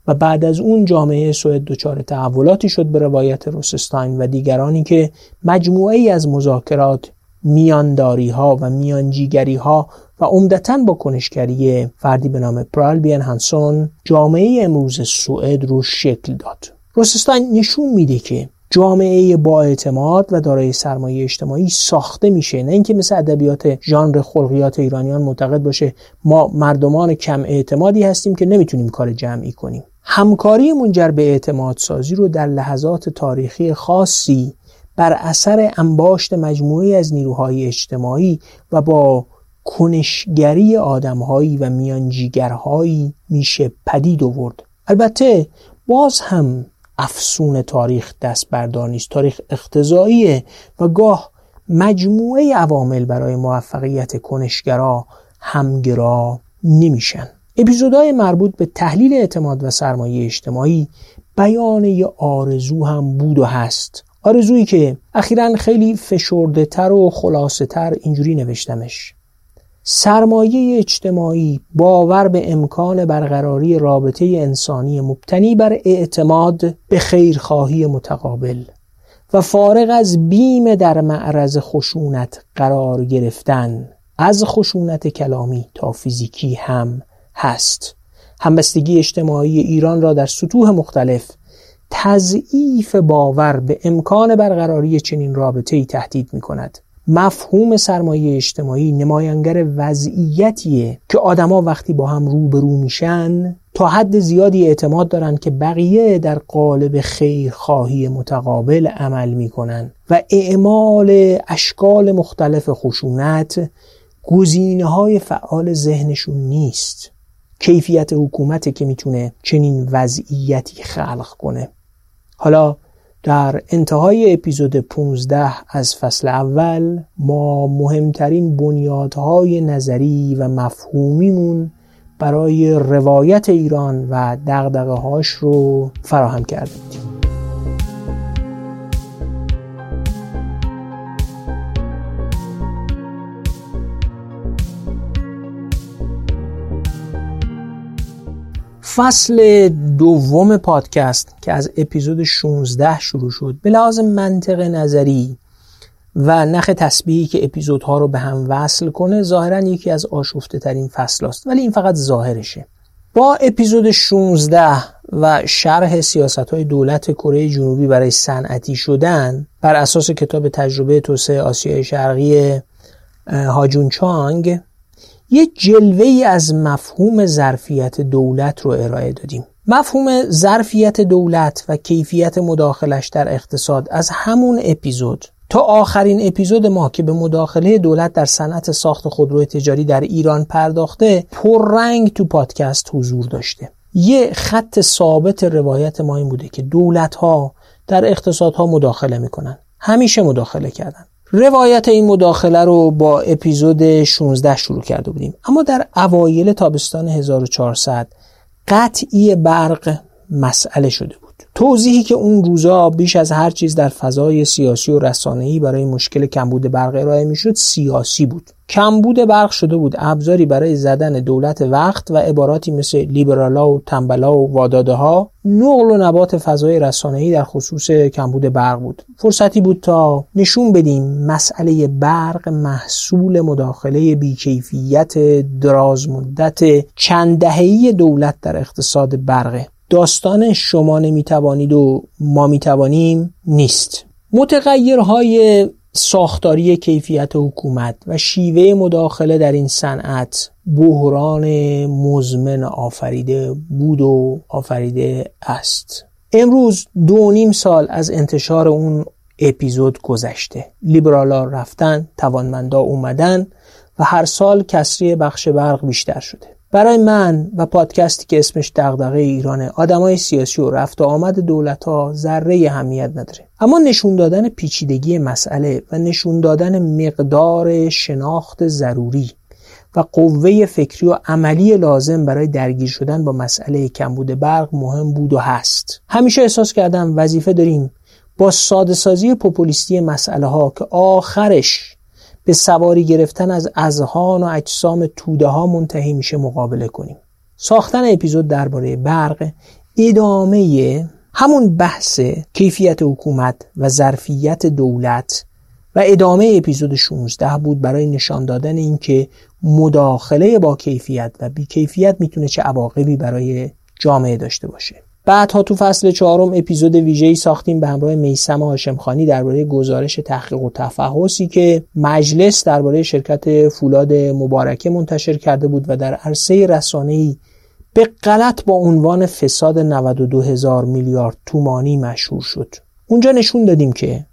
و بعد از اون جامعه سوئد دچار تحولاتی شد به روایت روسستاین و دیگرانی که مجموعه ای از مذاکرات میانداری ها و میانجیگری ها و عمدتا با کنشگری فردی به نام پرالبین هانسون جامعه امروز سوئد رو شکل داد. روسستاین نشون میده که جامعه با اعتماد و دارای سرمایه اجتماعی ساخته میشه. نه اینکه مثل ادبیات ژانر خلقیات ایرانیان معتقد باشه ما مردمان کم اعتمادی هستیم که نمی‌تونیم کار جمعی کنیم. همکاری منجر به اعتماد سازی رو در لحظات تاریخی خاصی بر اثر انباشت مجموعی از نیروهای اجتماعی و با کنشگری آدمهایی و میانجیگرهایی میشه پدید آورد. البته باز هم افسون تاریخ دست بردار نیست تاریخ اختزاییه و گاه مجموعه عوامل برای موفقیت کنشگرا همگرا نمیشن. اپیزودهای مربوط به تحلیل اعتماد و سرمایه اجتماعی بیان یه آرزو هم بود و هست. آرزویی که اخیرا خیلی فشرده تر و خلاصه تر اینجوری نوشتمش. سرمایه اجتماعی باور به امکان برقراری رابطه انسانی مبتنی بر اعتماد به خیرخواهی متقابل و فارغ از بیم در معرض خشونت قرار گرفتن. از خشونت کلامی تا فیزیکی هم هست. همبستگی اجتماعی ایران را در سطوح مختلف تضعیف باور به امکان برقراری چنین رابطه تهدید می کند مفهوم سرمایه اجتماعی نماینگر وضعیتیه که آدما وقتی با هم روبرو میشن تا حد زیادی اعتماد دارن که بقیه در قالب خیرخواهی متقابل عمل می‌کنن و اعمال اشکال مختلف خشونت گزینه های فعال ذهنشون نیست. کیفیت حکومت که می‌تونه چنین وضعیتی خلق کنه. حالا در انتهای اپیزود 15 از فصل اول ما مهمترین بنیادهای نظری و مفهومیمون برای روایت ایران و دقدقه هاش رو فراهم کرده بودیم. فصل دوم پادکست که از اپیزود 16 شروع شد به لحاظ منطق نظری و نخ تسبیحی که اپیزودها رو به هم وصل کنه ظاهرا یکی از آشفته ترین فصل است ولی این فقط ظاهرشه. با اپیزود 16 و شرح سیاست های دولت کره جنوبی برای صنعتی شدن بر اساس کتاب تجربه توسعه آسیای شرقی هاجون چانگ یه جلوه ای از مفهوم ظرفیت دولت رو ارائه دادیم. مفهوم ظرفیت دولت و کیفیت مداخلش در اقتصاد از همون اپیزود. تا آخرین اپیزود ما که به مداخله دولت در صنعت ساخت خودرو تجاری در ایران پرداخته پررنگ تو پادکست حضور داشته. یه خط ثابت روایت ما این بوده که دولت ها در اقتصادها مداخله می‌کنن. همیشه مداخله کردن. روایت این مداخله رو با اپیزود 16 شروع کرده بودیم. اما در اوایل تابستان 1400 قطعی برق مسئله شده توضیحی که اون روزا بیش از هر چیز در فضای سیاسی و رسانه‌ای برای مشکل کمبود برق ارائه می‌شد سیاسی بود. کمبود برق شده بود ابزاری برای زدن دولت وقت و عباراتی مثل لیبرالا و تنبلا و واداده ها نقل و نبات فضای رسانه‌ای در خصوص کمبود برق بود. فرصتی بود تا نشون بدیم مسئله برق محصول مداخله بیکیفیت دراز مدت چند دهه‌ای دولت در اقتصاد برقه. داستان شما نمی‌توانید و ما می‌توانیم نیست. متغیرهای ساختاری کیفیت حکومت و شیوه مداخله در این صنعت بحران مزمن آفریده بود و آفریده است. امروز دو نیم سال از انتشار اون اپیزود گذشته. لیبرالا رفتن توانمندا اومدن و هر سال کسری بخش برق بیشتر شده. برای من و پادکستی که اسمش دغدغه ایرانه آدمای سیاسی و رفت و آمد دولت ها ذره اهمیت نداره. اما نشون دادن پیچیدگی مسئله و نشون دادن مقدار شناخت ضروری و قوه فکری و عملی لازم برای درگیر شدن با مسئله کمبود برق مهم بود و هست. همیشه احساس کردم وظیفه داریم با ساده سازی پوپولیستی مسئله ها که آخرش به سواری گرفتن از اذهان و اجسام توده ها منتهی میشه مقابله کنیم. ساختن اپیزود درباره برق ادامه همون بحث کیفیت حکومت و ظرفیت دولت و ادامه اپیزود 16 بود برای نشان دادن اینکه مداخله با کیفیت و بی کیفیت می‌تونه چه عواقبی برای جامعه داشته باشه. بعدها تو فصل چهارم اپیزود ویژه‌ای ساختیم به همراه میسم هاشمخانی درباره گزارش تحقیق و تفحصی که مجلس درباره شرکت فولاد مبارکه منتشر کرده بود و در عرصه رسانه‌ای به غلط با عنوان فساد 92 هزار میلیارد تومانی مشهور شد. اونجا نشون دادیم که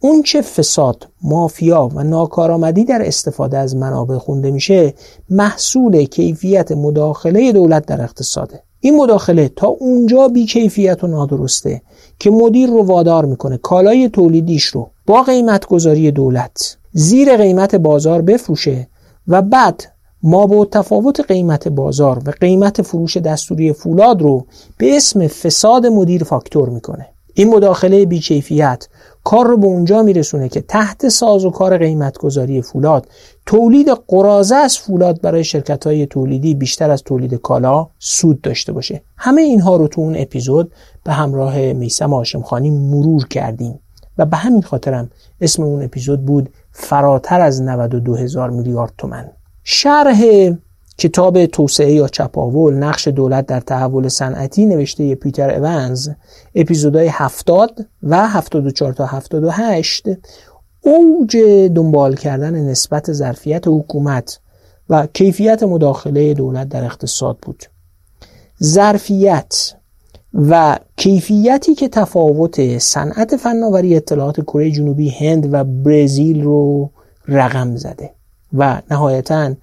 اون چه فساد، مافیا و ناکارآمدی در استفاده از منابع خونده میشه محصول کیفیت مداخله دولت در اقتصاده. این مداخله تا اونجا بیکیفیت و نادرسته که مدیر رو وادار می‌کنه. کالای تولیدیش رو با قیمت گذاری دولت زیر قیمت بازار بفروشه و بعد ما با تفاوت قیمت بازار و قیمت فروش دستوری فولاد رو به اسم فساد مدیر فاکتور می‌کنه. این مداخله بیکیفیت کار رو به اونجا میرسونه که تحت ساز و کار قیمتگذاری فولاد تولید قرازه از فولاد برای شرکت های تولیدی بیشتر از تولید کالا سود داشته باشه. همه اینها رو تو اون اپیزود به همراه میسم آشمخانی مرور کردیم. و به همین خاطرم اسم اون اپیزود بود فراتر از 92 هزار میلیارد تومن شرح کتاب توسعه یا چپاول نقش دولت در تحول صنعتی نوشته پیتر اونز اپیزودهای 70 و 74 تا 78 اوج دنبال کردن نسبت ظرفیت حکومت و کیفیت مداخله دولت در اقتصاد بود. ظرفیت و کیفیتی که تفاوت صنعت فناوری اطلاعات کره جنوبی هند و برزیل رو رقم زده و نهایتاً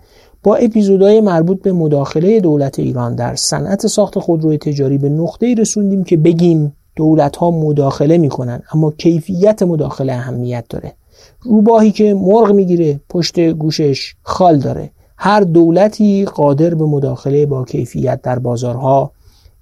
با اپیزودهای مربوط به مداخله دولت ایران در صنعت ساخت خودروی تجاری به نقطه‌ای رسوندیم که بگیم دولت ها مداخله می‌کنن اما کیفیت مداخله اهمیت داره. روباهی که مرغ می‌گیره پشت گوشش خال داره. هر دولتی قادر به مداخله با کیفیت در بازارها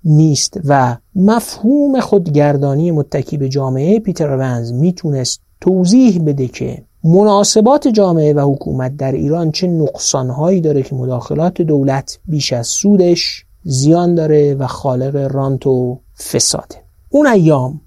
نیست و مفهوم خودگردانی متکی به جامعه پیتر ونز می‌تونست توضیح بده که مناسبات جامعه و حکومت در ایران چه نقصانهایی داره که مداخلات دولت بیش از سودش زیان داره و خالق رانت و فساده اون ایام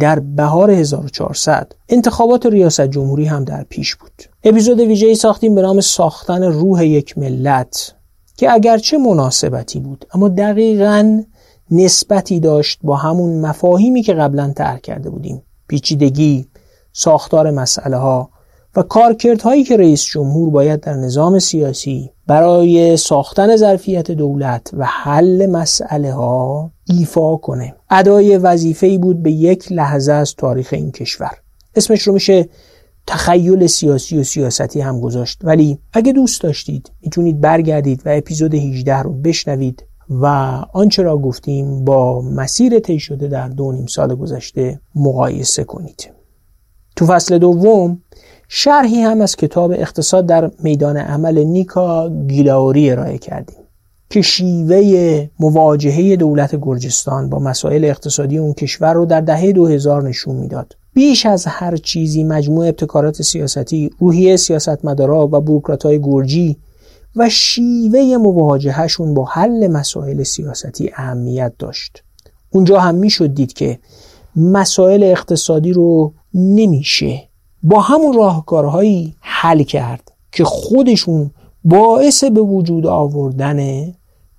در بهار 1400 انتخابات ریاست جمهوری هم در پیش بود. اپیزود ویژه‌ای ساختیم به نام ساختن روح یک ملت که اگرچه مناسبتی بود اما دقیقا نسبتی داشت با همون مفاهیمی که قبلا ترک کرده بودیم. پیچیدگی ساختار مسئله ها و کارکردهایی که رئیس جمهور باید در نظام سیاسی برای ساختن ظرفیت دولت و حل مسئله ها ایفا کنه. ادای وظیفه‌ای بود به یک لحظه از تاریخ این کشور. اسمش رو میشه تخیل سیاسی و سیاستی هم گذاشت. ولی اگه دوست داشتید می‌تونید برگردید و اپیزود 18 رو بشنوید و آنچه را گفتیم با مسیر طی شده در دو نیم سال گذشته مقایسه کنید. تو فصل دوم شرحی هم از کتاب اقتصاد در میدان عمل نیکا گیلاوری ارائه کردیم که شیوه مواجهه دولت گرجستان با مسائل اقتصادی اون کشور رو در دهه 2000 نشون می‌داد. بیش از هر چیزی مجموع ابتکارات سیاستی، روحیه سیاستمدارا و بروکراتای گرجی و شیوه مواجههشون با حل مسائل سیاستی اهمیت داشت. اونجا هم می‌شد دید که مسائل اقتصادی رو نمیشه با همون راهکارهایی حل کرد که خودشون باعث به وجود آوردن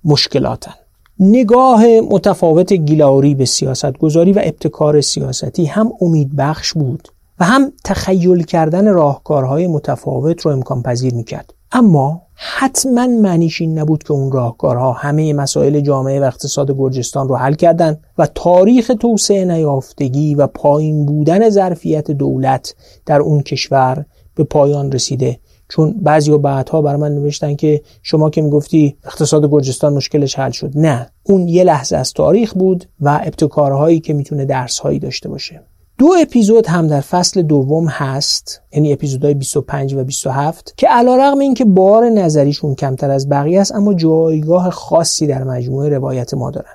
مشکلاتن. نگاه متفاوت گیلاری به سیاست گذاری و ابتکار سیاستی هم امید بخش بود و هم تخیل کردن راهکارهای متفاوت رو امکان پذیر می‌کرد. اما حتما معنیش این نبود که اون راهکارها همه مسائل جامعه و اقتصاد گرجستان رو حل کردن و تاریخ توسعه نیافتگی و پایین بودن ظرفیت دولت در اون کشور به پایان رسیده. چون بعضی و بعدها بر من نوشتن که شما که می‌گفتی اقتصاد گرجستان مشکلش حل شد. نه اون یه لحظه از تاریخ بود و ابتکارهایی که می‌تونه درسهایی داشته باشه. دو اپیزود هم در فصل دوم هست یعنی اپیزودهای 25 و 27 که علیرغم اینکه بار نظریشون کمتر از بقیه است اما جایگاه خاصی در مجموعه روایت ما دارن.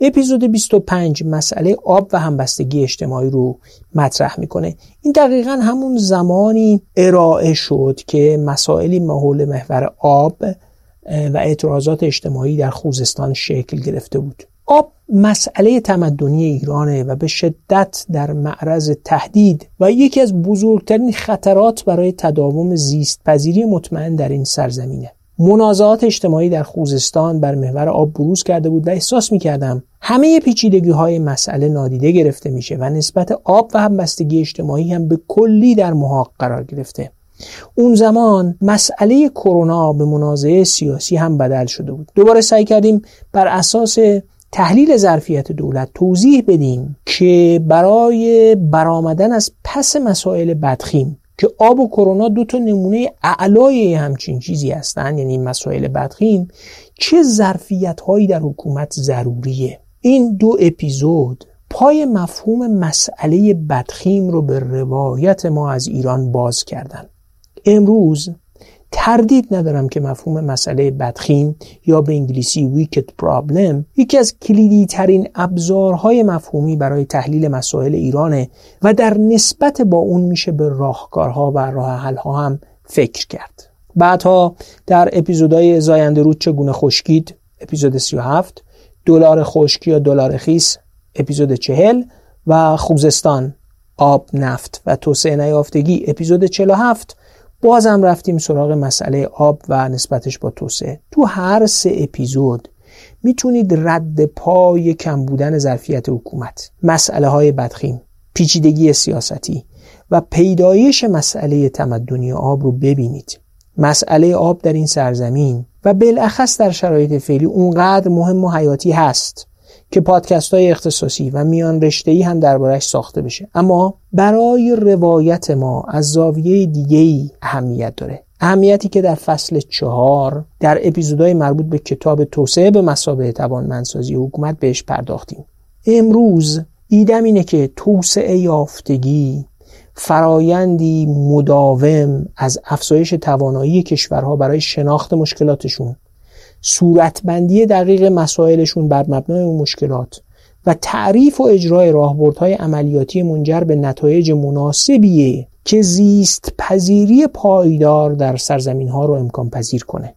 اپیزود 25 مسئله آب و همبستگی اجتماعی رو مطرح می‌کنه. این دقیقا همون زمانی ارائه شد که مسائلی محول محور آب و اعتراضات اجتماعی در خوزستان شکل گرفته بود. آب مسئله تمدنی ایرانه و به شدت در معرض تهدید و یکی از بزرگترین خطرات برای تداوم زیست پذیری مطمئن در این سرزمینه. منازعات اجتماعی در خوزستان بر محور آب بروز کرده بود و احساس می کردم همه پیچیدگی های مسئله نادیده گرفته میشه و نسبت آب و همبستگی اجتماعی هم به کلی در محاق قرار گرفته. اون زمان مسئله کرونا به منازعه سیاسی هم بدل شده بود. دوباره سعی کردیم بر اساس تحلیل ظرفیت دولت توضیح بدیم که برای برآمدن از پس مسائل بدخیم که آب و کرونا دو تا نمونه اعلای همچین چیزی هستند یعنی مسائل بدخیم چه ظرفیت هایی در حکومت ضروریه؟ این دو اپیزود پای مفهوم مسئله بدخیم رو به روایت ما از ایران باز کردن. امروز تردید ندارم که مفهوم مسئله بدخیم یا به انگلیسی ویکت پرابلم یکی از کلیدی ترین ابزارهای مفهومی برای تحلیل مسائل ایرانه و در نسبت با اون میشه به راهکارها و راه حلها هم فکر کرد. بعدها در اپیزودهای زاینده رود چگونه خشکید؟ اپیزود 37 دلار خشکی یا دلار خیس؟ اپیزود 40 و خوزستان آب نفت و توسعه نیافتگی؟ اپیزود 47 بازم رفتیم سراغ مسئله آب و نسبتش با توسعه. تو هر سه اپیزود می‌تونید رد پای کم بودن ظرفیت حکومت مسئله های بدخیم پیچیدگی سیاستی و پیدایش مسئله تمدنی آب رو ببینید. مسئله آب در این سرزمین و بالاخص در شرایط فعلی اونقدر مهم و حیاتی هست که پادکست های اختصاصی و میان رشته هم دربارش ساخته بشه. اما برای روایت ما از زاویه دیگه ای اهمیت داره. اهمیتی که در فصل چهار در اپیزودهای مربوط به کتاب توسعه به مسابقه توانمندسازی حکومت بهش پرداختیم. امروز ایدم اینه که توسعه یافتگی فرایندی مداوم از افزایش توانایی کشورها برای شناخت مشکلاتشون صورتبندی دقیق مسائلشون بر مبنای اون مشکلات و تعریف و اجرای راهبردهای عملیاتی منجر به نتایج مناسبیه که زیست پذیری پایدار در سرزمین ها رو امکان پذیر کنه.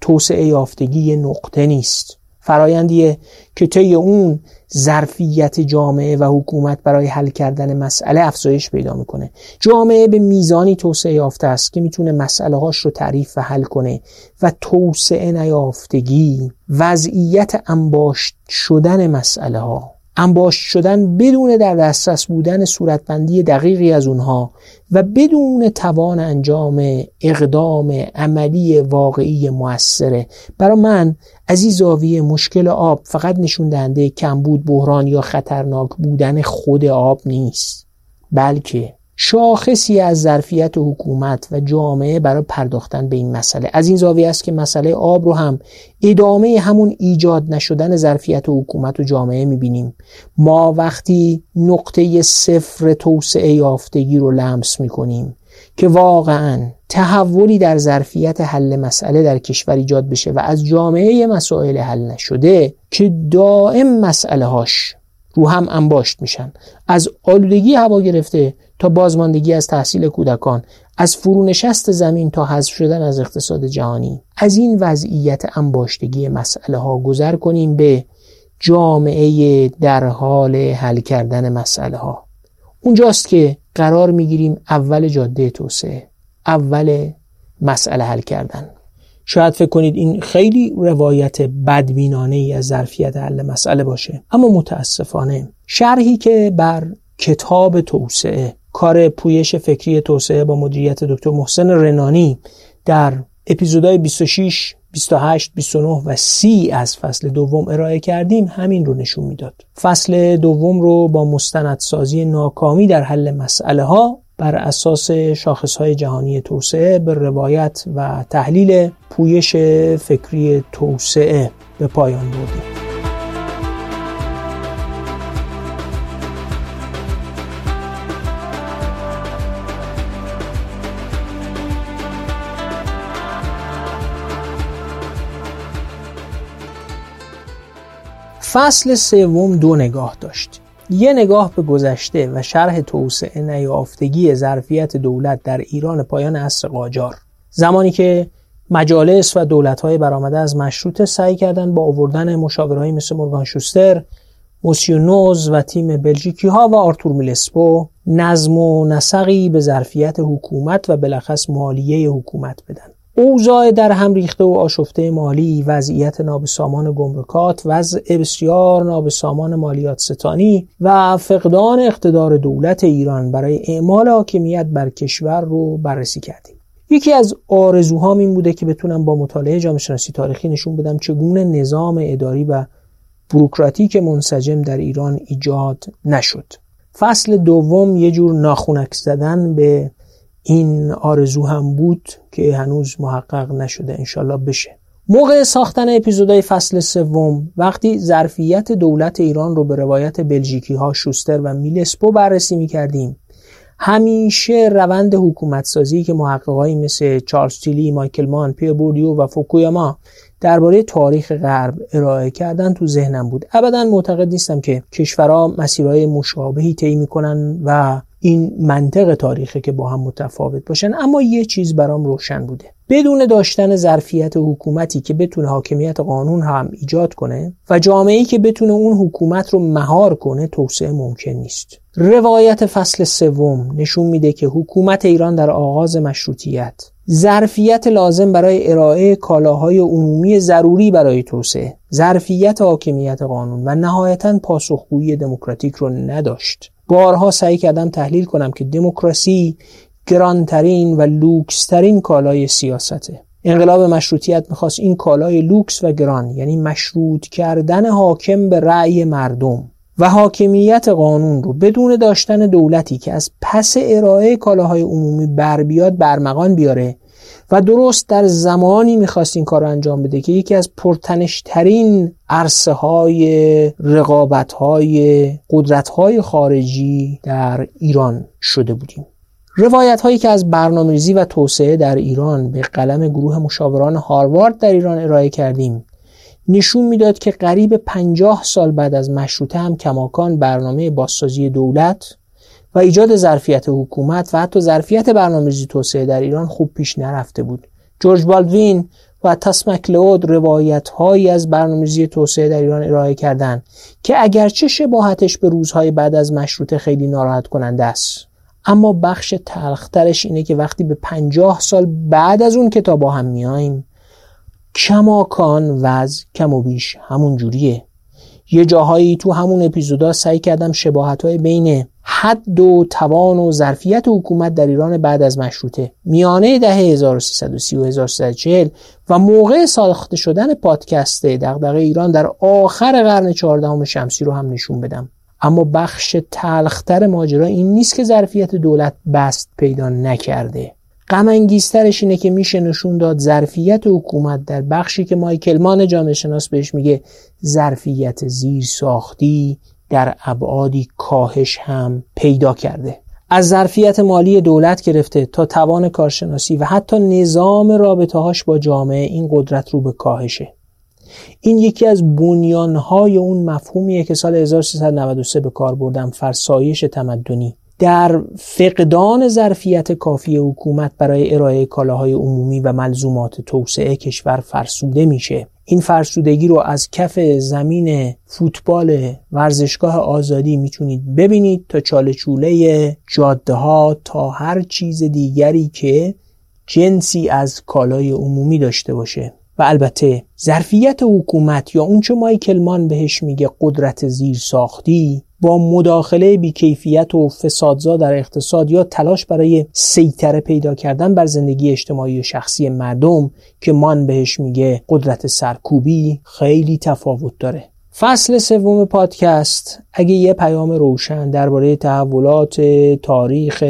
توسعه یافتگی نقطه نیست. فرایندیه که طی اون ظرفیت جامعه و حکومت برای حل کردن مسئله افزایش پیدا می‌کنه. جامعه به میزانی توسعه یافته است که می‌تونه مسئله هاش رو تعریف و حل کنه و توسعه نیافتگی وضعیت انباشت شدن مسئله ها انباشت شدن بدون در دسترس بودن صورتبندی دقیقی از اونها و بدون توان انجام اقدام عملی واقعی موثره برای من از این زاویه مشکل آب فقط نشون دهنده کمبود بحران یا خطرناک بودن خود آب نیست بلکه شاخصی از ظرفیت حکومت و جامعه برای پرداختن به این مسئله. از این زاویه است که مسئله آب رو هم ادامه همون ایجاد نشدن ظرفیت حکومت و جامعه می‌بینیم. ما وقتی نقطه صفر توسعه یافتگی رو لمس می‌کنیم که واقعا تحولی در ظرفیت حل مسئله در کشور ایجاد بشه و از جامعه مسائل حل نشده که دائم مسئله هاش رو هم انباشت میشن. از آلودگی هوا گرفته تا بازماندگی از تحصیل کودکان از فرونشست زمین تا حذف شدن از اقتصاد جهانی. از این وضعیت انباشتگی مسئله ها گذر کنیم به جامعه در حال حل کردن مسئله ها اونجاست که قرار می‌گیریم اول جاده توسعه اول مسئله حل کردن. شاید فکر کنید این خیلی روایت بدبینانه ای از ظرفیت حل مسئله باشه اما متاسفانه شرحی که بر کتاب توسعه کار پویش فکری توسعه با مدیریت دکتر محسن رنانی در اپیزودهای 26 28 29 و 30 از فصل دوم ارائه کردیم همین رو نشون می‌داد. فصل دوم رو با مستندسازی ناکامی در حل مسئله ها بر اساس شاخصهای جهانی توسعه به روایت و تحلیل پویش فکری توسعه به پایان بردیم. فصل سوم دو نگاه داشت یه نگاه به گذشته و شرح توسعه نیافتگی ظرفیت دولت در ایران پایان عصر قاجار زمانی که مجالس و دولت‌های برآمده از مشروطه سعی کردند با آوردن مشاورهایی مثل مورگان شوستر، موسیونوز و تیم بلژیکی ها و آرتور میلسپو نظم و نسقی به ظرفیت حکومت و بلخص مالیه حکومت بدن. اوضاع در هم ریخته و آشفته مالی، وضعیت نابسامان گمرکات، وضع بسیار نابسامان مالیات ستانی و فقدان اقتدار دولت ایران برای اعمال حاکمیت بر کشور رو بررسی کردیم. یکی از آرزوهام این بوده که بتونم با مطالعه جامعه شناسی تاریخی نشون بدم چگونه نظام اداری و بروکراتیک منسجم در ایران ایجاد نشد. فصل دوم یه جور ناخونک زدن به این آرزو هم بود که هنوز محقق نشده انشالله بشه موقع ساختن اپیزودهای فصل سوم وقتی ظرفیت دولت ایران رو به روایت بلژیکی ها شوستر و میلسپو بررسی می کردیم همیشه روند حکومت سازی که محققایی مثل چارلز تیلی، مایکل مان، پیر بوردیو و فوکویاما درباره تاریخ غرب ارائه کردن تو ذهنم بود. ابدا معتقد نیستم که کشورها مسیرهای مشابهی طی می‌کنن و این منطق تاریخی که با هم متفاوت باشن اما یه چیز برام روشن بوده. بدون داشتن ظرفیت حکومتی که بتونه حاکمیت قانون هم ایجاد کنه و جامعه‌ای که بتونه اون حکومت رو مهار کنه توسعه ممکن نیست. روایت فصل سوم نشون میده که حکومت ایران در آغاز مشروطیت ظرفیت لازم برای ارائه کالاهای عمومی ضروری برای توسعه ظرفیت حاکمیت قانون و نهایتا پاسخگویی دموکراتیک رو نداشت. بارها سعی کردم تحلیل کنم که دموکراسی گرانترین و لوکسترین کالای سیاسته. انقلاب مشروطیت می‌خواست این کالای لوکس و گران یعنی مشروط کردن حاکم به رأی مردم و حاکمیت قانون رو بدون داشتن دولتی که از پس ارائه کالاهای عمومی بر بیاد برمغان بیاره و درست در زمانی می‌خواست این کار رو انجام بده که یکی از پرتنشترین عرصه های رقابت های قدرت های خارجی در ایران شده بودیم. روایت هایی که از برنامه‌ریزی و توسعه در ایران به قلم گروه مشاوران هاروارد در ایران ارائه کردیم نشون می‌داد که قریب پنجاه سال بعد از مشروطه هم کماکان برنامه بازسازی دولت و ایجاد ظرفیت حکومت و حتی ظرفیت برنامه‌ریزی توسعه در ایران خوب پیش نرفته بود. جورج بالدوین و تاس مکلود روایت هایی از برنامه‌ریزی توسعه در ایران ارائه کردند که اگرچه شباهتش به روزهای بعد از مشروطه خیلی ناراحت کننده است. اما بخش تلخترش اینه که وقتی به پنجاه سال بعد از اون کتاب با هم میاییم کماکان وضع کم و بیش همون جوریه. یه جاهایی تو همون اپیزودا سعی کردم شباهت های بین حد و توان و ظرفیت حکومت در ایران بعد از مشروطه میانه دهه 1330 و 1340 و موقع ساخته شدن پادکست دغدغه ایران در آخر قرن 14 شمسی رو هم نشون بدم. اما بخش تلختر ماجرا این نیست که ظرفیت دولت بست پیدا نکرده. غم اینه که میشه نشون داد ظرفیت حکومت در بخشی که مایکل مان جامعه شناس بهش میگه ظرفیت زیر ساختی در ابعادی کاهش هم پیدا کرده. از ظرفیت مالی دولت گرفته تا توان کارشناسی و حتی نظام رابطه هاش با جامعه این قدرت رو به کاهشه. این یکی از بنیانهای اون مفهومیه که سال 1393 به کار بردم فرسایش تمدنی. در فقدان ظرفیت کافی حکومت برای ارائه کالاهای عمومی و ملزومات توسعه کشور فرسوده میشه. این فرسودگی رو از کف زمین فوتبال ورزشگاه آزادی می‌تونید ببینید تا چاله جاده ها تا هر چیز دیگری که جنسی از کالای عمومی داشته باشه. و البته ظرفیت حکومت یا اونچه مایکل مان بهش میگه قدرت زیر ساختی با مداخله بیکیفیت و فسادزا در اقتصاد یا تلاش برای سیطره پیدا کردن بر زندگی اجتماعی و شخصی مردم که مان بهش میگه قدرت سرکوبی خیلی تفاوت داره. فصل سوم پادکست اگه یه پیام روشن درباره تحولات تاریخ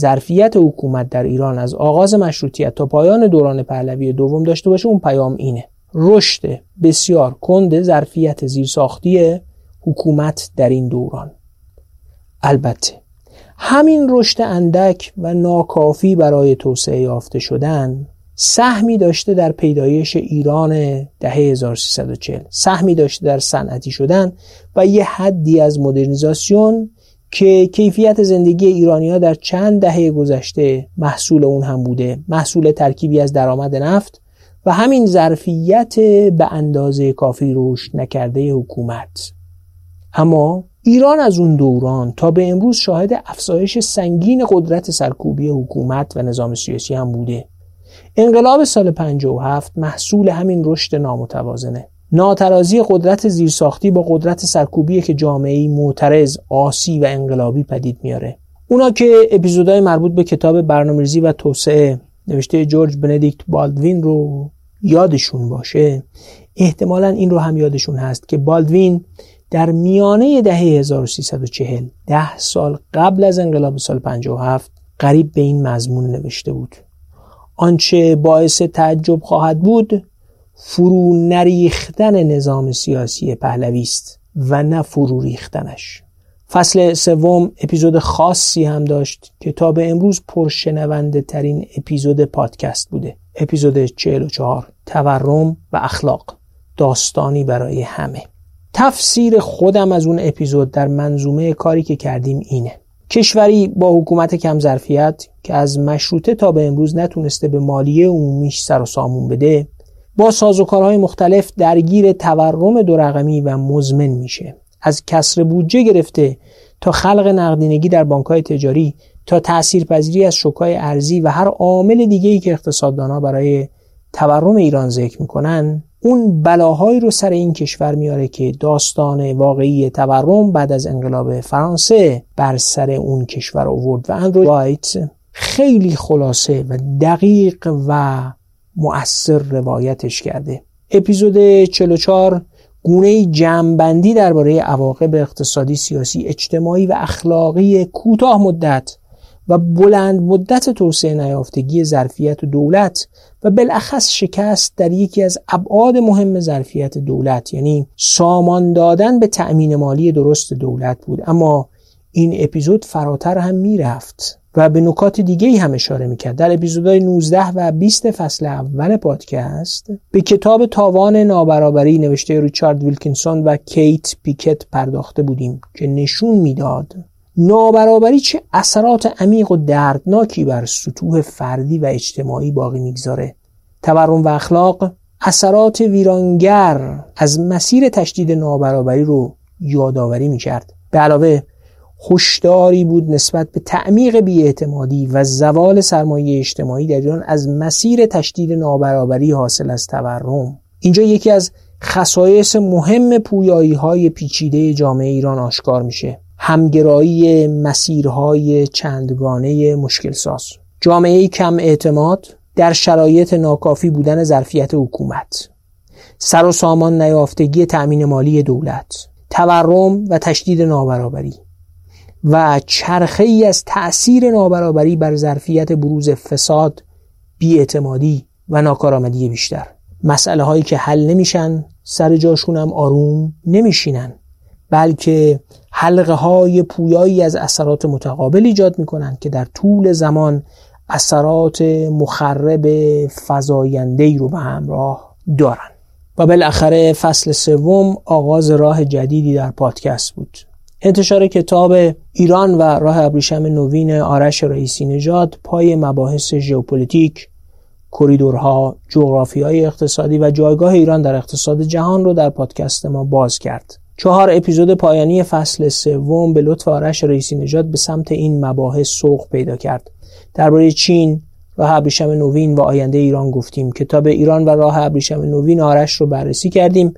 ظرفیت حکومت در ایران از آغاز مشروطیت تا پایان دوران پهلوی دوم داشته باشه اون پیام اینه. رشد بسیار کند ظرفیت زیرساختی حکومت در این دوران. البته همین رشد اندک و ناکافی برای توسعه یافته شدن سهمی داشته در پیدایش ایران دهه 1340 سهمی داشته در صنعتی شدن و یه حدی از مدرنیزاسیون که کیفیت زندگی ایرانی ها در چند دهه گذشته محصول اون هم بوده محصول ترکیبی از درآمد نفت و همین ظرفیت به اندازه کافی رشد نکرده حکومت. اما ایران از اون دوران تا به امروز شاهد افزایش سنگین قدرت سرکوبی حکومت و نظام سیاسی هم بوده. انقلاب سال 57 محصول همین رشد نامتوازنه. ناترازی قدرت زیرساختی با قدرت سرکوبی که جامعه معترض آسی و انقلابی پدید میاره. اونا که اپیزودهای مربوط به کتاب برنامه‌ریزی و توسعه نوشته جورج بندیکت بالدوین رو یادشون باشه احتمالا این رو هم یادشون هست که بالدوین در میانه دهه 1340 ده سال قبل از انقلاب سال 57 قریب به این مضمون نوشته بود. آنچه باعث تعجب خواهد بود فرو نریختن نظام سیاسی پهلوی است و نه فرو ریختنش. فصل سوم اپیزود خاصی هم داشت که تا به امروز پرشنونده ترین اپیزود پادکست بوده. اپیزود 44 تورم و اخلاق. داستانی برای همه. تفسیر خودم از اون اپیزود در منظومه کاری که کردیم اینه. کشوری با حکومت کم ظرفیت که از مشروطه تا به امروز نتونسته به مالیه عمومیش سر و سامون بده با سازوکارهای مختلف درگیر تورم دو رقمی و مزمن میشه. از کسر بودجه گرفته تا خلق نقدینگی در بانکهای تجاری تا تاثیرپذیری از شوکای ارزی و هر عامل دیگه ای که اقتصاددانها برای تورم ایران ذکر می‌کنن اون بلاهایی رو سر این کشور میاره که داستان واقعی تورم بعد از انقلاب فرانسه بر سر اون کشور آورد. و اندرو وایت خیلی خلاصه و دقیق و مؤثر روایتش کرده. اپیزود 44 گونه جمعبندی درباره عواقب اقتصادی سیاسی اجتماعی و اخلاقی کوتاه مدت و بلند مدت توسعه نیافتگی ظرفیت دولت و بالاخص شکست در یکی از ابعاد مهم ظرفیت دولت یعنی سامان دادن به تأمین مالی درست دولت بود. اما این اپیزود فراتر هم می‌رفت. و به نکات دیگه هم اشاره می‌کرد. در اپیزودهای 19 و 20 فصل اول پادکست به کتاب تاوان نابرابری نوشته ریچارد ویلکینسون و کیت پیکت پرداخته بودیم که نشون می‌داد نابرابری چه اثرات عمیق و دردناکی بر سطوح فردی و اجتماعی باقی می‌گذاره. تورم و اخلاق اثرات ویرانگر از مسیر تشدید نابرابری رو یادآوری می‌کرد. به علاوه هشداری بود نسبت به تعمیق بیاعتمادی و زوال سرمایه اجتماعی در ایران از مسیر تشدید نابرابری حاصل از تورم. اینجا یکی از خصایص مهم پویایی های پیچیده جامعه ایران آشکار میشه. همگرایی مسیرهای چندگانه مشکل ساز جامعه کم اعتماد در شرایط ناکافی بودن ظرفیت حکومت. سر و سامان نیافتگی تأمین مالی دولت. تورم و تشدید نابرابری. و چرخه ای از تأثیر نابرابری بر ظرفیت بروز فساد بیاعتمادی و ناکارآمدی بیشتر. مسئله هایی که حل نمیشن سر جاشون هم آروم نمیشینن بلکه حلقه های پویایی از اثرات متقابل ایجاد می‌کنن که در طول زمان اثرات مخرب فزاینده رو به همراه دارن. و بالاخره فصل سوم آغاز راه جدیدی در پادکست بود. انتشار کتاب ایران و راه ابریشم نوین آرش رئیسی نژاد پای مباحث ژئوپلیتیک کریدورها جغرافیای اقتصادی و جایگاه ایران در اقتصاد جهان رو در پادکست ما باز کرد. چهار اپیزود پایانی فصل سوم به لطف آرش رئیسی نژاد به سمت این مباحث سوق پیدا کرد. درباره چین راه ابریشم نوین و آینده ایران گفتیم. کتاب ایران و راه ابریشم نوین آرش رو بررسی کردیم.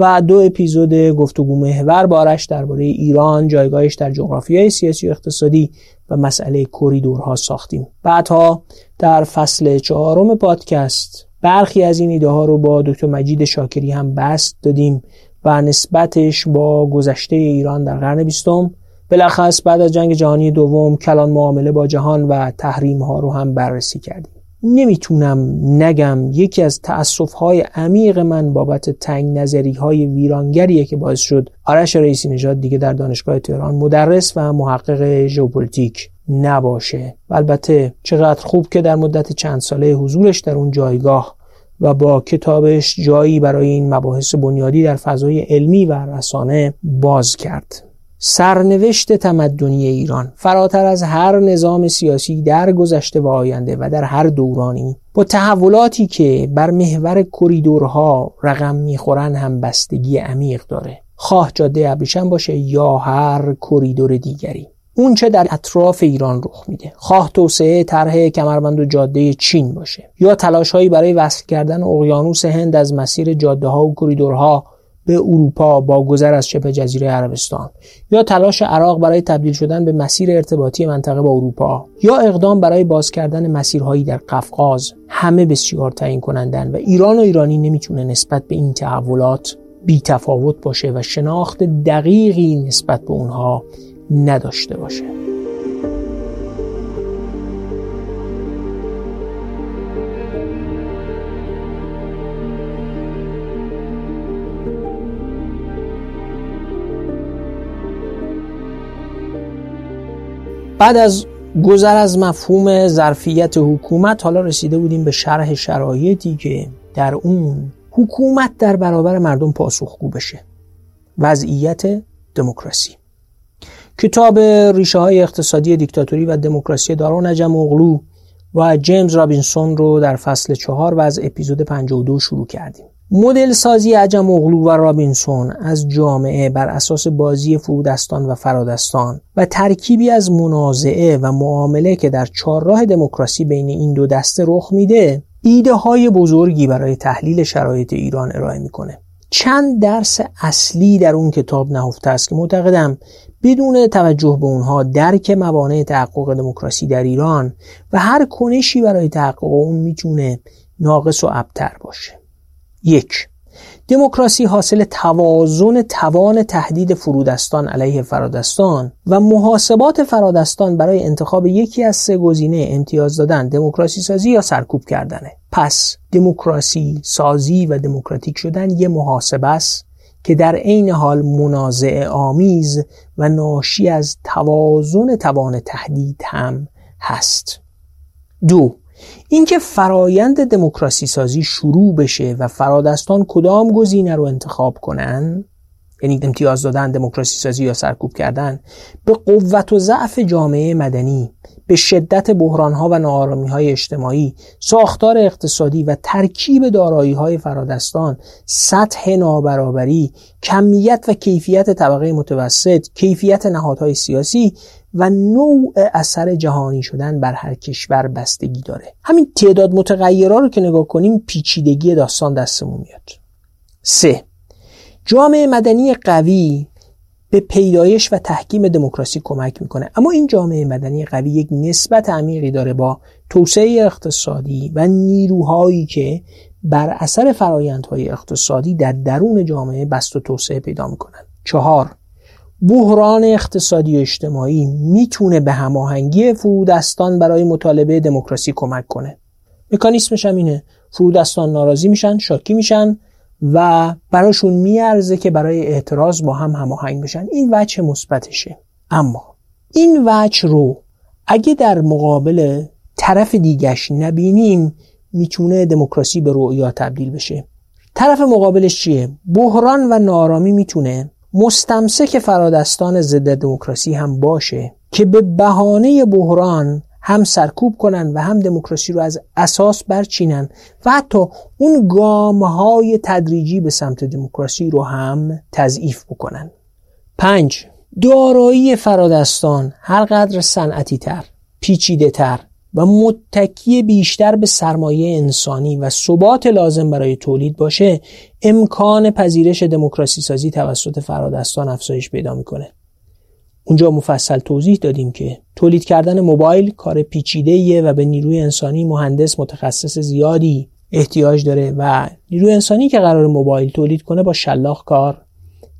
و دو اپیزود گفتگو محور بارش درباره ایران جایگاهش در جغرافیای سیاسی و اقتصادی و مسئله کریدورها ساختیم. بعدها در فصل چهارم پادکست برخی از این ایده ها رو با دکتر مجید شاکری هم بست دادیم و نسبتش با گذشته ایران در قرن بیستم بالاخص بعد از جنگ جهانی دوم کلان معامله با جهان و تحریم ها رو هم بررسی کردیم. نمی‌تونم نگم یکی از تأسف های عمیق من بابت تنگ نظری های ویرانگریه که باعث شد آرش رئیسی نژاد دیگه در دانشگاه تهران مدرس و محقق ژئوپلیتیک نباشه. البته چقدر خوب که در مدت چند ساله حضورش در اون جایگاه و با کتابش جایی برای این مباحث بنیادی در فضای علمی و رسانه باز کرد. سرنوشت تمدنی ایران فراتر از هر نظام سیاسی در گذشته و آینده و در هر دورانی با تحولاتی که بر محور کریدورها رقم می‌خورن هم بستگی عمیق داره. خواه جاده ابریشم باشه یا هر کریدور دیگری. اون چه در اطراف ایران رخ میده. خواه توسعه طرح کمربند و جاده چین باشه. یا تلاشهایی برای وصل کردن اقیانوس هند از مسیر جاده ها و کریدورها به اروپا با گذر از شبه جزیره عربستان یا تلاش عراق برای تبدیل شدن به مسیر ارتباطی منطقه با اروپا یا اقدام برای باز کردن مسیرهایی در قفقاز همه بسیار تعیین کنندن و ایران و ایرانی نمی‌تونه نسبت به این تحولات بی تفاوت باشه و شناخت دقیقی نسبت به اونها نداشته باشه. بعد از گذر از مفهوم ظرفیت حکومت حالا رسیده بودیم به شرح شرایطی که در اون حکومت در برابر مردم پاسخگو بشه. وضعیت دموکراسی. کتاب ریشه های اقتصادی دیکتاتوری و دموکراسی دارون عجم اغلو و جیمز رابینسون رو در فصل چهار و از اپیزود 52 شروع کردیم. مدل سازی عجم اغلو و رابینسون از جامعه بر اساس بازی فرودستان و فرادستان و ترکیبی از منازعه و معامله که در چهارراه دموکراسی بین این دو دسته رخ میده ایده های بزرگی برای تحلیل شرایط ایران ارائه می‌کنه. چند درس اصلی در اون کتاب نهفته است که معتقدم بدون توجه به اونها درک موانع تحقق دموکراسی در ایران و هر کنشی برای تحقق اون می‌تونه ناقص و ابتر باشه. یک دموکراسی حاصل توازن توان تهدید فرودستان علیه فرادستان و محاسبات فرادستان برای انتخاب یکی از سه گزینه امتیاز دادن دموکراسی سازی یا سرکوب کردنه. پس دموکراسی سازی و دموکراتیک شدن یه محاسبه است که در عین حال منازع آمیز و ناشی از توازن توان تهدید هم هست. دو اینکه فرایند دموکراسی سازی شروع بشه و فرادستان کدام گزینه رو انتخاب کنن؟ یعنی امتیاز دادن دموکراسی سازی یا سرکوب کردن به قوت و ضعف جامعه مدنی به شدت بحرانها و های اجتماعی ساختار اقتصادی و ترکیب های فرادستان سطح نابرابری کمیت و کیفیت طبقه متوسط کیفیت نهادهای سیاسی و نوع اثر جهانی شدن بر هر کشور بستگی داره. همین تعداد متغیرها رو که نگاه کنیم پیچیدگی داستان دستمون میاد. سه. جامعه مدنی قوی به پیدایش و تحکیم دموکراسی کمک می‌کنه. اما این جامعه مدنی قوی یک نسبت عمیقی داره با توسعه اقتصادی و نیروهایی که بر اثر فرایندهای اقتصادی در درون جامعه بست و توسعه پیدا می‌کنن. چهار بحران اقتصادی و اجتماعی می‌تونه به هماهنگی فرودستان برای مطالبه دموکراسی کمک کنه. مکانیسمش هم اینه. فرودستان ناراضی میشن شاکی میشن و براشون میارزه که برای اعتراض با هم هماهنگ بشن. این وجه مثبتشه. اما این وجه رو اگه در مقابل طرف دیگش نبینیم می‌تونه دموکراسی به رؤیا تبدیل بشه. طرف مقابلش چیه؟ بحران و نارامی می‌تونه مستمسک فرادستان ضد دموکراسی هم باشه که به بهانه بحران هم سرکوب کنن و هم دموکراسی رو از اساس برچینن و حتی اون گام های تدریجی به سمت دموکراسی رو هم تضعیف بکنن. پنج دارایی فرادستان هر قدر صنعتی تر پیچیده تر و متکی بیشتر به سرمایه انسانی و ثبات لازم برای تولید باشه امکان پذیرش دموکراسی سازی توسط فرادستان افزایش پیدا می‌کنه. اونجا مفصل توضیح دادیم که تولید کردن موبایل کار پیچیده و به نیروی انسانی مهندس متخصص زیادی احتیاج داره و نیروی انسانی که قرار موبایل تولید کنه با شلاق کار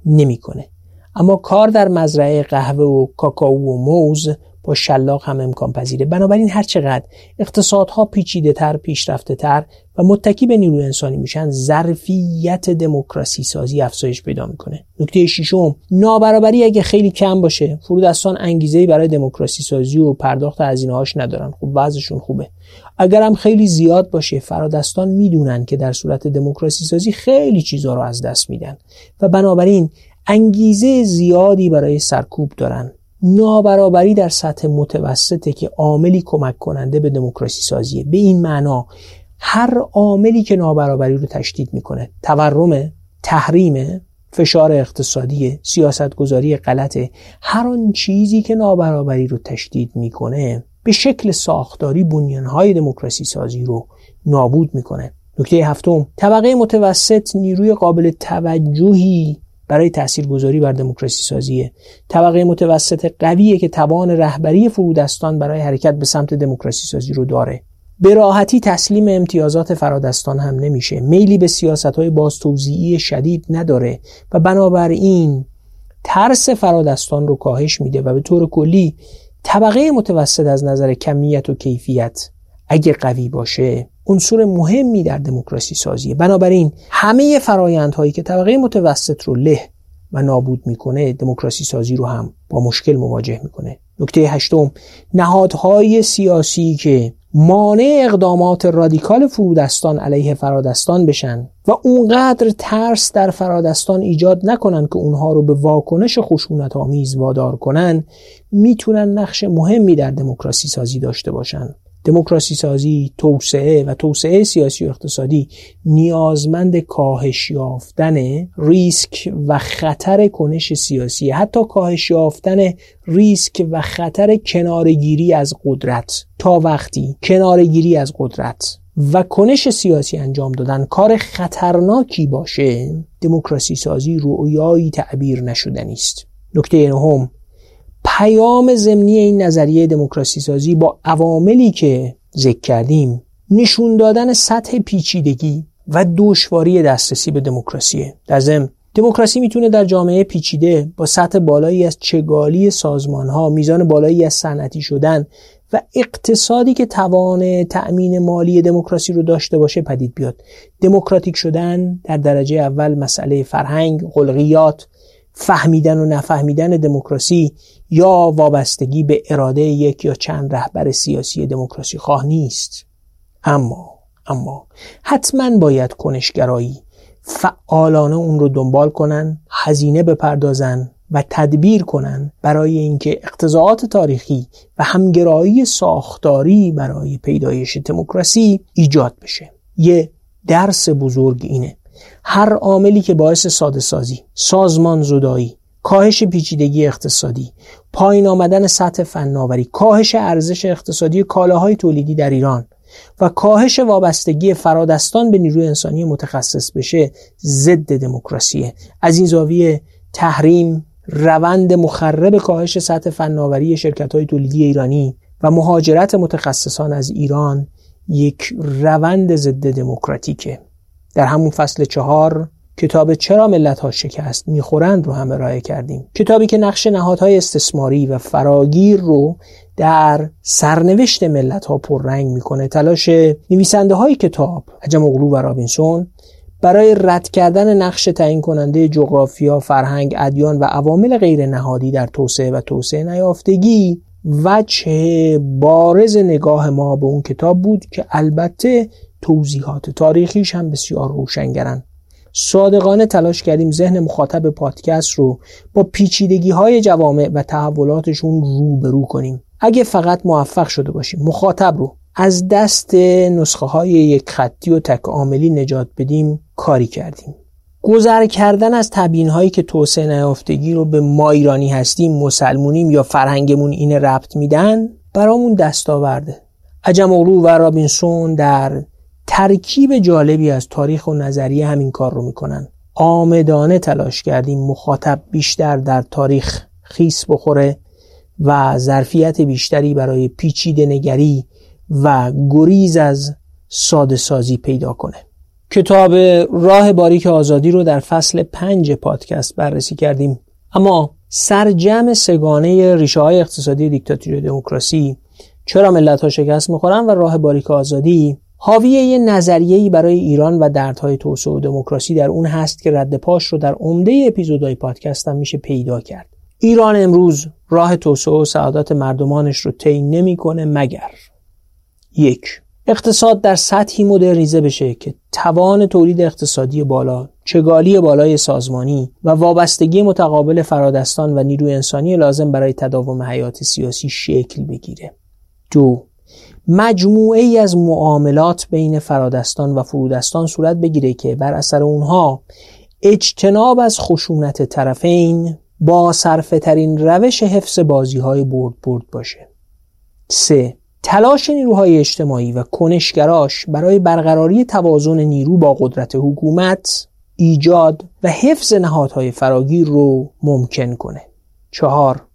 نمی‌کنه. اما کار در مزرعه قهوه و کاکائو و موز با شلاق هم امکان پذیره. بنابراین هر چقدر اقتصادها پیچیده تر پیشرفته تر و متکی به نیروی انسانی میشن ظرفیت دموکراسی سازی افزایش پیدا می‌کنه. نکته ششم نابرابری اگه خیلی کم باشه فرودستان انگیزه برای دموکراسی سازی و پرداخت هزینه هاش ندارن. خب بعضشون خوبه. اگر هم خیلی زیاد باشه فرادستان می‌دونن که در صورت دموکراسی سازی خیلی چیزها رو از دست میدن. و بنابراین انگیزه زیادی برای سرکوب دارن. نابرابری در سطح متوسطه که عاملی کمک کننده به دموکراسی سازیه. به این معنا هر عاملی که نابرابری رو تشدید می‌کنه تورم تحریم فشار اقتصادی سیاستگذاری غلطه هر آن چیزی که نابرابری رو تشدید می‌کنه به شکل ساختاری بنیانهای دموکراسی سازی رو نابود می‌کنه. نکته هفتم طبقه متوسط نیروی قابل توجهی برای تاثیرگذاری بر دموکراسی سازیه. طبقه متوسط قویه که توان رهبری فرودستان برای حرکت به سمت دموکراسی سازی رو داره. به راحتی تسلیم امتیازات فرادستان هم نمیشه. میلی به سیاست های باز توضیحی شدید نداره و بنابراین ترس فرادستان رو کاهش میده و به طور کلی طبقه متوسط از نظر کمیت و کیفیت اگه قوی باشه عنصر مهمی در دموکراسی سازیه. بنابراین همه فرایندهایی که طبقه متوسط رو له و نابود می‌کنه دموکراسی سازی رو هم با مشکل مواجه می‌کنه. نکته هشتم نهادهای سیاسی که مانع اقدامات رادیکال فرودستان علیه فرادستان بشن و اونقدر ترس در فرادستان ایجاد نکنن که اونها رو به واکنش خشونت آمیز وادار کنن می‌تونن نقش مهمی در دموکراسی سازی داشته باشن. دموکراسی سازی توسعه و توسعه سیاسی و اقتصادی نیازمند کاهش یافتن ریسک و خطر کنش سیاسی حتی کاهش یافتن ریسک و خطر کنارگیری از قدرت. تا وقتی کنارگیری از قدرت و کنش سیاسی انجام دادن کار خطرناکی باشه دموکراسی سازی رویایی تعبیر نشدنی است نکته نهم پیام ضمنی این نظریه دموکراسی سازی با عواملی که ذکر کردیم نشون دادن سطح پیچیدگی و دشواری دسترسی به دموکراسیه. در ضمن دموکراسی می‌تونه در جامعه پیچیده با سطح بالایی از چگالی سازمان ها میزان بالایی از صنعتی شدن و اقتصادی که توان تأمین مالی دموکراسی رو داشته باشه پدید بیاد. دموکراتیک شدن در درجه اول مسئله فرهنگ خلقیات فهمیدن و نفهمیدن دموکراسی یا وابستگی به اراده یک یا چند رهبر سیاسی دموکراسی خواه نیست. اما اما حتما باید کنشگرایی فعالانه اون رو دنبال کنن هزینه بپردازن و تدبیر کنن برای اینکه اقتضاعات تاریخی و همگرایی ساختاری برای پیدایش دموکراسی ایجاد بشه. یه درس بزرگ اینه. هر عاملی که باعث ساده سازی سازمان زدایی کاهش پیچیدگی اقتصادی پایین آمدن سطح فناوری کاهش ارزش اقتصادی کالاهای تولیدی در ایران و کاهش وابستگی فرادستان به نیروی انسانی متخصص بشه ضد دموکراسیه. از این زاویه تحریم روند مخرب کاهش سطح فناوری شرکت های تولیدی ایرانی و مهاجرت متخصصان از ایران یک روند ضد دموکراتیکه. در همون فصل چهار کتاب چرا ملت ها شکست می‌خورند رو هم ارائه کردیم. کتابی که نقش نهادهای استثماری و فراگیر رو در سرنوشت ملت ها پررنگ می‌کنه. تلاش نویسنده های کتاب عجم اغلو و رابینسون برای رد کردن نقش تعیین کننده جغرافیا، فرهنگ، ادیان و عوامل غیر نهادی در توسعه و توسعه نیافتگی چه بارز نگاه ما به اون کتاب بود که البته توضیحات تاریخیش هم بسیار روشنگرن. صادقانه تلاش کردیم ذهن مخاطب پادکست رو با پیچیدگی های جوامع و تحولاتشون روبرو کنیم. اگه فقط موفق شده باشیم مخاطب رو از دست نسخه های یک خطی و تکاملی نجات بدیم کاری کردیم. گذر کردن از تبیین هایی که توسعه نیافتگی رو به ما ایرانی هستیم مسلمونیم یا فرهنگمون این ربط میدن برامون دستاورده عجم و رابینسون در ترکیب جالبی از تاریخ و نظریه همین کار رو می‌کنن. آمدانه تلاش کردیم مخاطب بیشتر در تاریخ خیس بخوره و ظرفیت بیشتری برای پیچیده نگری و گریز از ساده سازی پیدا کنه. کتاب راه باریک آزادی رو در فصل پنج پادکست بررسی کردیم. اما سرجم سگانه ریشه های اقتصادی دیکتاتوری دموکراسی چرا ملت ها شکست می‌خورن و راه باریک آزادی حاوی یه نظریه‌ای برای ایران و دردهای توسعه و دموکراسی در اون هست که رد پاش رو در عمده اپیزودهای پادکستم میشه پیدا کرد ایران امروز راه توسعه و سعادت مردمانش رو طی نمی‌کنه مگر یک اقتصاد در سطحی مدرنیزه بشه که توان تولید اقتصادی بالا، چگالی بالای سازمانی و وابستگی متقابل فرادستان و نیروی انسانی لازم برای تداوم حیات سیاسی شکل بگیره. دو مجموعه ای از معاملات بین فرادستان و فرودستان صورت بگیره که بر اثر اونها اجتناب از خشونت طرفین با صرفه ترین روش حفظ بازی های برد برد باشه. 3. تلاش نیروهای اجتماعی و کنشگراش برای برقراری توازن نیرو با قدرت حکومت ایجاد و حفظ نهادهای فراگیر رو ممکن کنه. چهار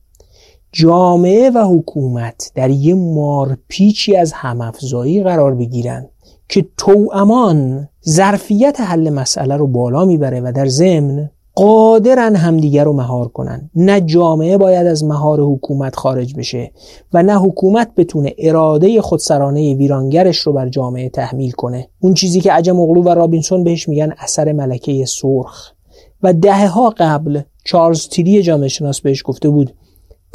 جامعه و حکومت در یه مارپیچی از همافزایی قرار بگیرن که توامان ظرفیت حل مسئله رو بالا می‌بره و در ضمن قادرن همدیگر رو مهار کنن. نه جامعه باید از مهار حکومت خارج بشه و نه حکومت بتونه اراده خودسرانه ویرانگرش رو بر جامعه تحمیل کنه. اون چیزی که عجم اغلو و رابینسون بهش میگن اثر ملکه سرخ. و دهه ها قبل چارلز تیری جامعه شناس بهش گفته بود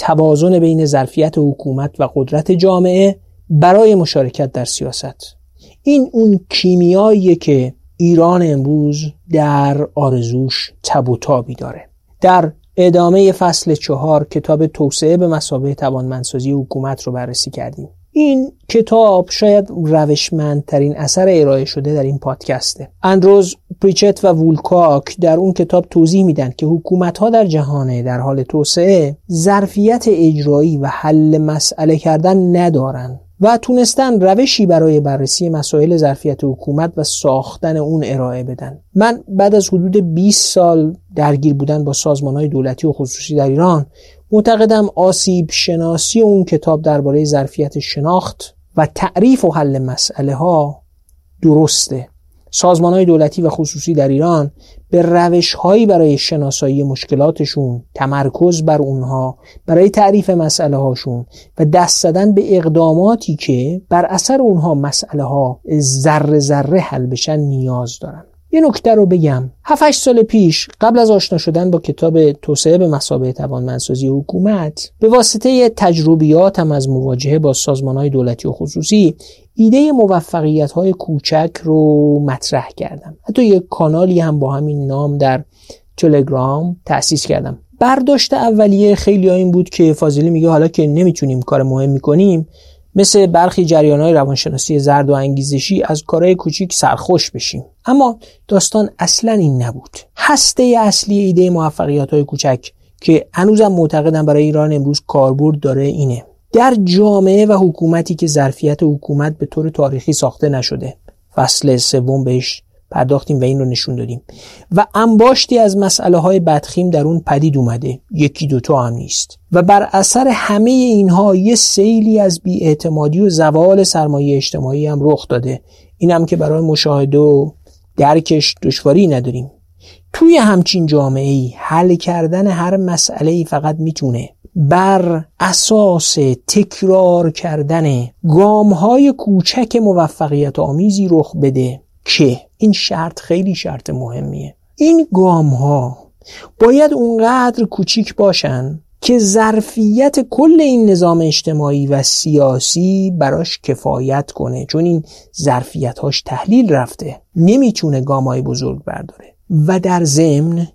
توازن بین ظرفیت حکومت و قدرت جامعه برای مشارکت در سیاست. این اون کیمیاییه که ایران امروز در آرزوش تب و تابی داره. در ادامه فصل چهار کتاب توسعه به مسابه توانمندسازی حکومت رو بررسی کردیم. این کتاب شاید روشمندترین اثر ارائه شده در این پادکسته. اندروز پریچت و وولکاک در اون کتاب توضیح میدن که حکومت ها در جهانه در حال توسعه ظرفیت اجرایی و حل مسئله کردن ندارن و تونستن روشی برای بررسی مسائل ظرفیت حکومت و ساختن اون ارائه بدن. من بعد از حدود 20 سال درگیر بودن با سازمان های دولتی و خصوصی در ایران معتقدم آسیب شناسی اون کتاب درباره ظرفیت شناخت و تعریف و حل مسئله ها درسته. سازمان های دولتی و خصوصی در ایران به روش هایی برای شناسایی مشکلاتشون تمرکز بر اونها برای تعریف مسئله هاشون و دست زدن به اقداماتی که بر اثر اونها مسئله ها ذره ذره حل بشن نیاز دارن. یه نکته رو بگم. 7 سال پیش قبل از آشنا شدن با کتاب توسعه به مسابقه توانمندسازی حکومت به واسطه تجربیاتم از مواجهه با سازمان های دولتی و خصوصی ایده موفقیت های کوچک رو مطرح کردم. حتی یک کانالی هم با همین نام در تلگرام تأسیس کردم. برداشت اولیه خیلی این بود که فاضلی میگه حالا که نمی‌تونیم کار مهم می‌کنیم مثل برخی جریان های روانشناسی زرد و انگیزشی از کارهای کوچیک سرخوش بشیم. اما داستان اصلا این نبود. هسته اصلی ایده موفقیت های کوچک که هنوزم معتقدم برای ایران امروز کاربرد داره اینه. در جامعه و حکومتی که ظرفیت حکومت به طور تاریخی ساخته نشده. فصل سوم بهش پرداختیم و این رو نشون دادیم. و انباشتی از مسئله های بدخیم در اون پدید اومده. یکی دوتا هم نیست. و بر اثر همه اینها یه سیلی از بیاعتمادی و زوال سرمایه اجتماعی هم رخ داده. این هم که برای مشاهده و درکش دشواری نداریم. توی همچین جامعه ای حل کردن هر مسئله ای فقط می‌تونه بر اساس تکرار کردن گام های کوچک موفقیت آمیزی رخ بده که این شرط خیلی شرط مهمیه. این گام ها باید اونقدر کوچیک باشن که ظرفیت کل این نظام اجتماعی و سیاسی براش کفایت کنه چون این ظرفیت هاش تحلیل رفته نمی‌تونه گام های بزرگ برداره. و در ضمن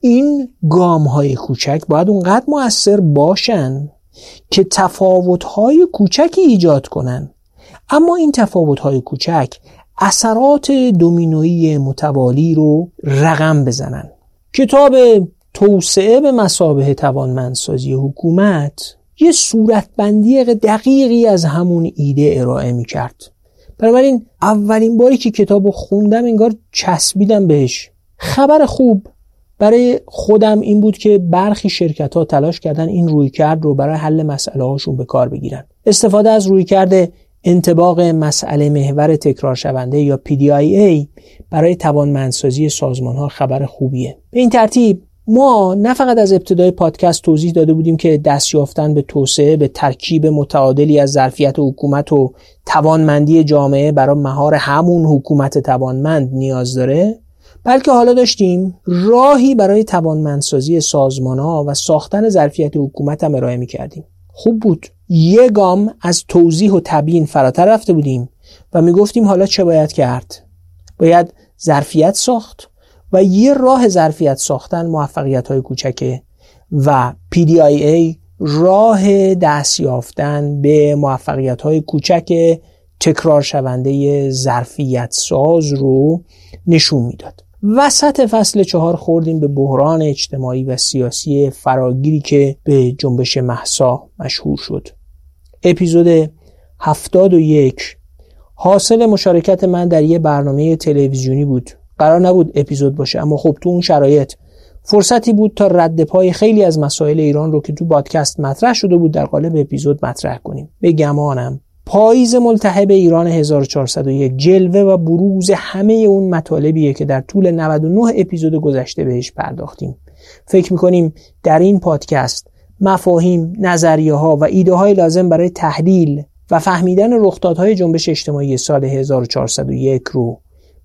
این گام های کوچک باید اونقدر مؤثر باشن که تفاوت های کوچکی ایجاد کنن. اما این تفاوت های کوچک اثرات دومینویی متوالی رو رقم بزنن. کتاب توسعه به مسابه توانمندسازی حکومت یه صورتبندی دقیقی از همون ایده ارائه می کرد بنابراین اولین باری که کتاب رو خوندم انگار چسبیدم بهش. خبر خوب برای خودم این بود که برخی شرکت ها تلاش کردن این روی کرد رو برای حل مسئله هاشون به کار بگیرن. استفاده از روی کرده انتباق مسئله محور تکرار شونده یا PDIA برای توانمندسازی سازمان ها خبر خوبیه. به این ترتیب ما نه فقط از ابتدای پادکست توضیح داده بودیم که دست یافتن به توسعه به ترکیب متعادلی از ظرفیت حکومت و توانمندی جامعه برای مهار همون حکومت توانمند نیاز داره بلکه حالا داشتیم راهی برای توانمندسازی سازمان ها و ساختن ظرفیت حکومت هم ارائه می کردیم خوب بود. یه گام از توضیح و تبیین فراتر رفته بودیم و می گفتیم حالا چه باید کرد؟ باید ظرفیت ساخت و یه راه ظرفیت ساختن موفقیت های کوچکه و PDIA راه دست یافتن به موفقیت های کوچک تکرار شونده ظرفیت ساز رو نشون می‌داد. وسط فصل چهار خوردیم به بحران اجتماعی و سیاسی فراگیری که به جنبش محسا مشهور شد. اپیزود هفتاد و یک. حاصل مشارکت من در یه برنامه تلویزیونی بود. قرار نبود اپیزود باشه اما خب تو اون شرایط. فرصتی بود تا رد پای خیلی از مسائل ایران رو که تو پادکست مطرح شده بود در قالب اپیزود مطرح کنیم. به گمانم. پاییز ملتهب ایران 1401 جلوه و بروز همه اون مطالبیه که در طول 99 اپیزود گذشته بهش پرداختیم. فکر می‌کنیم در این پادکست مفاهیم، نظریه ها و ایده های لازم برای تحلیل و فهمیدن رخدادهای جنبش اجتماعی سال 1401 رو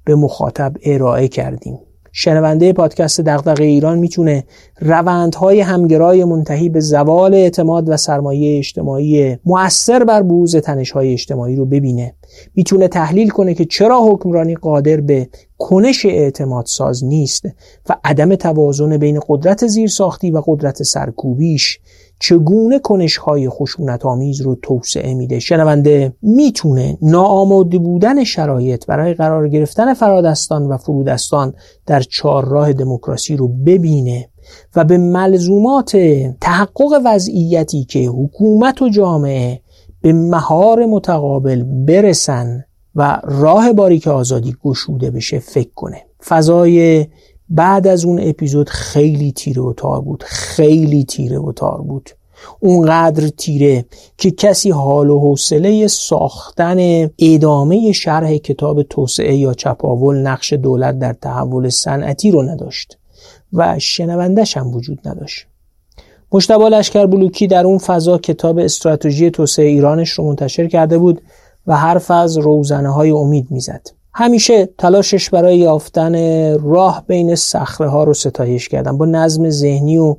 به مخاطب ارائه کردیم. شنونده پادکست دغدغه ایران می‌تونه روندهای همگرای منتهی به زوال اعتماد و سرمایه اجتماعی مؤثر بر بروز تنشهای اجتماعی رو ببینه. می‌تونه تحلیل کنه که چرا حکمرانی قادر به کنش اعتماد ساز نیست و عدم توازن بین قدرت زیرساختی و قدرت سرکوبیش چگونه کنشهای خشونت آمیز رو توسعه میده؟ شنونده می‌تونه ناآماده بودن شرایط برای قرار گرفتن فرادستان و فرودستان در چهارراه دموکراسی رو ببینه و به ملزومات تحقق وضعیتی که حکومت و جامعه به مهار متقابل برسن و راه باریک آزادی گشوده بشه فکر کنه. فضای بعد از اون اپیزود خیلی تیره و تار بود. خیلی تیره و تار بود. اونقدر تیره که کسی حال و حوصله ساختن ادامه شرح کتاب توسعه یا چپاول نقش دولت در تحول صنعتی رو نداشت و شنوندش هم وجود نداشت. مشتبه لشکر بلوکی در اون فضا کتاب استراتژی توسعه ایرانش رو منتشر کرده بود و حرف از روزنه های امید می‌زد. همیشه تلاشش برای یافتن راه بین صخره ها رو ستایش کردن. با نظم ذهنی و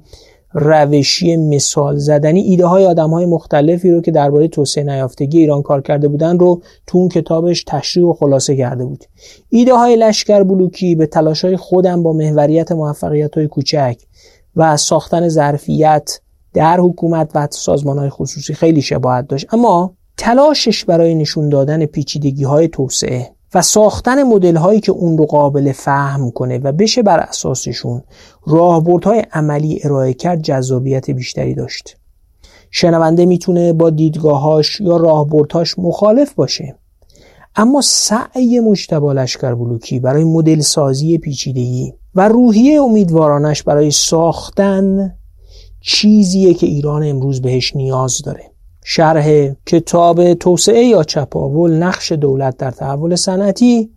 روشی مثال زدنی ایده های آدم های مختلفی رو که درباره توسعه نیافتگی ایران کار کرده بودن رو تو اون کتابش تشریح و خلاصه کرده بود. ایده های لشکر بلوکی به تلاش های خودم با محوریت موفقیت های کوچک و ساختن ظرفیت در حکومت و سازمان های خصوصی خیلی شباهت داشت. اما تلاشش برای نشون دادن پیچیدگی های توسعه و ساختن مدل هایی که اون رو قابل فهم کنه و بشه بر اساسشون راهبردهای عملی ارائه کرد جذابیت بیشتری داشت. شنونده می‌تونه با دیدگاهاش یا راهبردهاش مخالف باشه. اما سعی مجتبی لشکر بلوکی برای مدل سازی پیچیدگی و روحیه امیدوارانش برای ساختن چیزیه که ایران امروز بهش نیاز داره. شرح کتاب توسعه یا چپاول نقش دولت در تحول صنعتی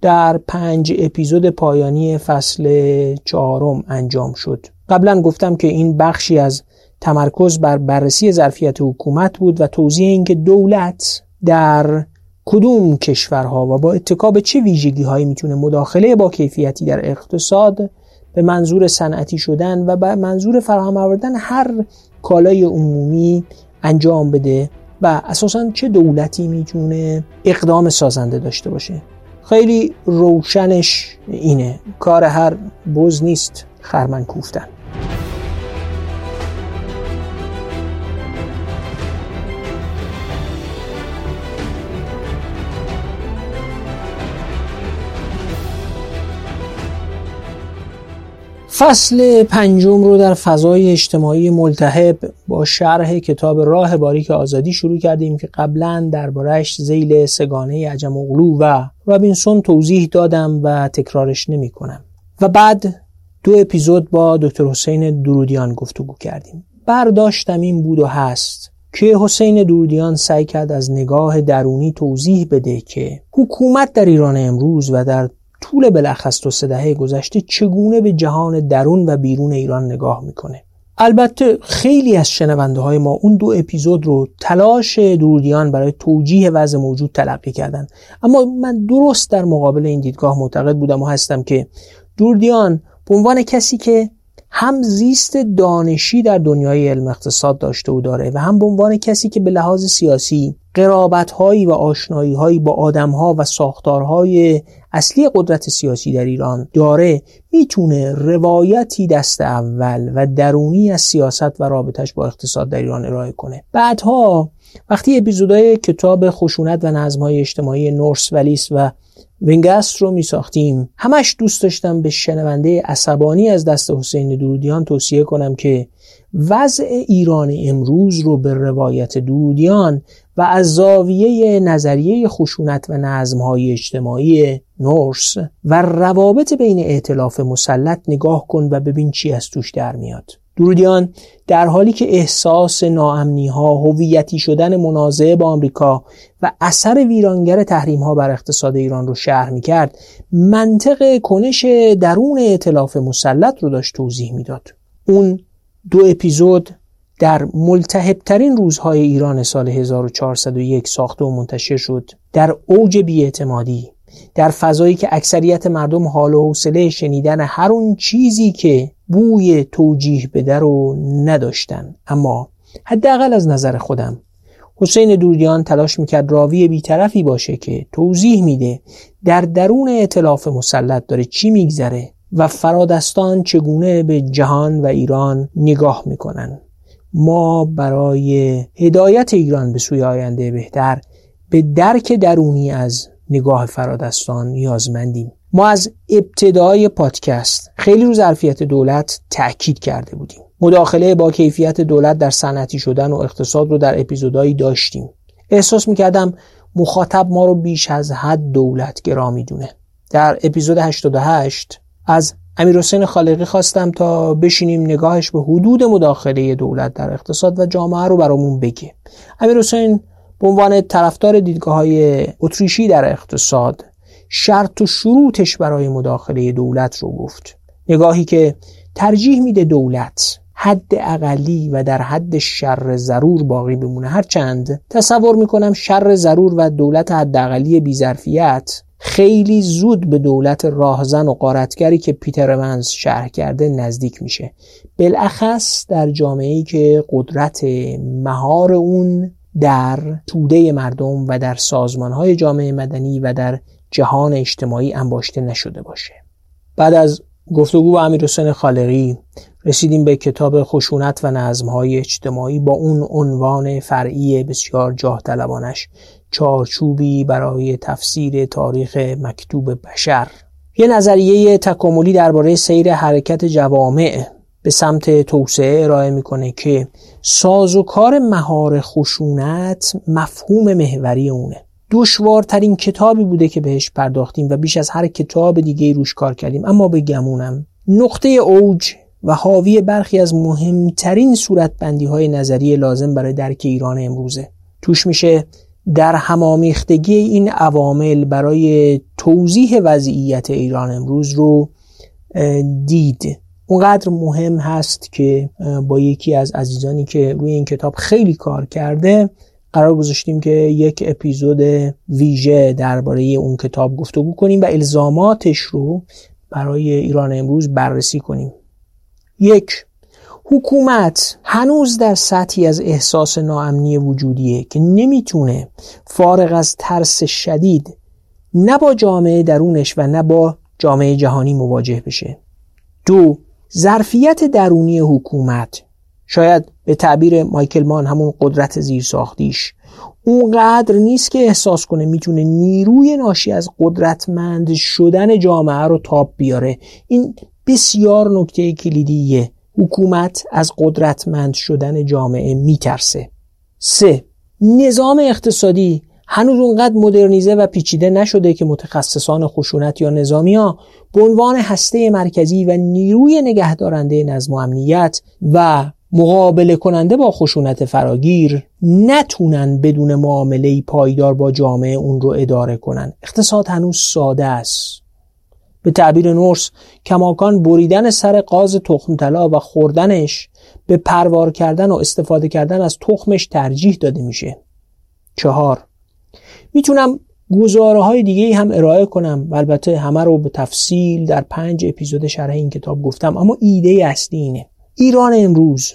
در پنج اپیزود پایانی فصل چهارم انجام شد. قبلا گفتم که این بخشی از تمرکز بر بررسی ظرفیت حکومت بود و توضیح اینکه دولت در کدوم کشورها و با اتکاب چه ویژگی هایی می‌تونه مداخله با کیفیتی در اقتصاد به منظور صنعتی شدن و به منظور فراهم آوردن هر کالای عمومی انجام بده و اساسا چه دولتی می‌تونه اقدام سازنده داشته باشه. خیلی روشنش اینه. کار هر بز نیست خرمن کوفتن. فصل پنجم رو در فضای اجتماعی ملتهب با شرح کتاب راه باریک آزادی شروع کردیم که قبلا دربارهش زیل سگانه عجم اغلو و رابینسون توضیح دادم و تکرارش نمی کنم. و بعد دو اپیزود با دکتر حسین درودیان گفتگو کردیم برداشتم این بود و هست که حسین درودیان سعی کرد از نگاه درونی توضیح بده که حکومت در ایران امروز و در طول بلخص دو سه دهه گذشته چگونه به جهان درون و بیرون ایران نگاه می‌کنه؟ البته خیلی از شنونده های ما اون دو اپیزود رو تلاش دورودیان برای توجیه وضع موجود تلقی کردن. اما من درست در مقابل این دیدگاه معتقد بودم و هستم که دوردیان به عنوان کسی که هم زیست دانشی در دنیای علم اقتصاد داشته و داره و هم به عنوان کسی که به لحاظ سیاسی قرابت هایی و آشنایی هایی با آدم ها و ساختارهای اصلی قدرت سیاسی در ایران داره می‌تونه روایتی دست اول و درونی از سیاست و رابطش با اقتصاد در ایران ارائه کنه. بعدها وقتی اپیزودهای کتاب خشونت و نظمهای اجتماعی نورس ولیس و ونگست رو می ساختیم همش دوست داشتم به شنونده عصبانی از دست حسین درودیان توصیه کنم که وضع ایران امروز رو به روایت درودیان و از زاویه نظریه خشونت و نظمهای اجتماعی نورس و روابط بین ائتلاف مسلط نگاه کن و ببین چی از توش در میاد. درودیان در حالی که احساس ناامنی ها هویتی شدن منازعه با آمریکا و اثر ویرانگر تحریم ها بر اقتصاد ایران رو شرح می کرد منطق کنش درون اطلاف مسلط رو داشت توضیح می‌داد. اون دو اپیزود در ملتهبترین روزهای ایران سال 1401 ساخته و منتشر شد. در اوج بیاعتمادی در فضایی که اکثریت مردم حال و حوصله شنیدن هر اون چیزی که بوی توجیه بده رو نداشتن. اما حداقل از نظر خودم حسین دوردیان تلاش می‌کرد راوی بیطرفی باشه که توضیح میده در درون اطلاف مسلط داره چی میگذره و فرادستان چگونه به جهان و ایران نگاه می‌کنن. ما برای هدایت ایران به سوی آینده بهتر به درک درونی از نگاه فرادستان نیازمندیم. ما از ابتدای پادکست خیلی رو ظرفیت دولت تأکید کرده بودیم. مداخله با کیفیت دولت در صنعتی شدن و اقتصاد رو در اپیزودهایی داشتیم. احساس می‌کردم مخاطب ما رو بیش از حد دولت گرا می‌دونه در اپیزود 88 از امیر حسین خالقی خواستم تا بشینیم نگاهش به حدود مداخله دولت در اقتصاد و جامعه رو برامون بگه. امیر حسین به عنوان طرفدار دیدگاه های اتریشی در اقتصاد شرط و شروطش برای مداخله دولت رو گفت. نگاهی که ترجیح میده دولت حد اقلی و در حد شر ضرور باقی بمونه. هرچند تصور می‌کنم شر ضرور و دولت حد اقلی بیظرفیت خیلی زود به دولت راهزن و قارتگری که پیتر منز شرح کرده نزدیک میشه. بالاخص در جامعه ای که قدرت مهار اون در توده مردم و در سازمانهای جامعه مدنی و در جهان اجتماعی انباشته نشده باشه. بعد از گفتگو با امیر حسین خالقی رسیدیم به کتاب خشونت و نظمهای اجتماعی با اون عنوان فرعی بسیار جاه طلبانش چارچوبی برای تفسیر تاریخ مکتوب بشر. یه نظریه تکاملی درباره سیر حرکت جوامع به سمت توسعه ارائه می‌کنه که سازوکار مهار خشونت مفهوم محوری اونه. دشوارترین کتابی بوده که بهش پرداختیم و بیش از هر کتاب دیگه روش کار کردیم. اما به گمونم. نقطه اوج و حاوی برخی از مهمترین صورتبندی های نظری لازم برای درک ایران امروزه. توش میشه در همامیختگی این عوامل برای توضیح وضعیت ایران امروز رو دید. اونقدر مهم هست که با یکی از عزیزانی که روی این کتاب خیلی کار کرده قرار گذاشتیم که یک اپیزود ویژه درباره اون کتاب گفتگو کنیم و الزاماتش رو برای ایران امروز بررسی کنیم. یک حکومت هنوز در سطحی از احساس ناامنی وجودیه که نمی‌تونه فارغ از ترس شدید نه با جامعه درونش و نه با جامعه جهانی مواجه بشه. دو ظرفیت درونی حکومت شاید به تعبیر مایکل مان همون قدرت زیر ساختیش اونقدر نیست که احساس کنه می‌تونه نیروی ناشی از قدرتمند شدن جامعه رو تاب بیاره. این بسیار نکته کلیدیه. حکومت از قدرتمند شدن جامعه میترسه. سه نظام اقتصادی هنوز اونقدر مدرنیزه و پیچیده نشده که متخصصان خشونت یا نظامی ها به عنوان هسته مرکزی و نیروی نگهدارنده نظم و امنیت و مقابله کننده با خشونت فراگیر نتونن بدون معامله پایدار با جامعه اون رو اداره کنن. اقتصاد هنوز ساده است. به تعبیر نورس کماکان بریدن سر قاز تخمطلا و خوردنش به پروار کردن و استفاده کردن از تخمش ترجیح داده میشه. چهار می‌تونم گزاره های دیگه هم ارائه کنم. و البته همه رو به تفصیل در پنج اپیزود شرح این کتاب گفتم اما ایده اصلی اینه. ایران امروز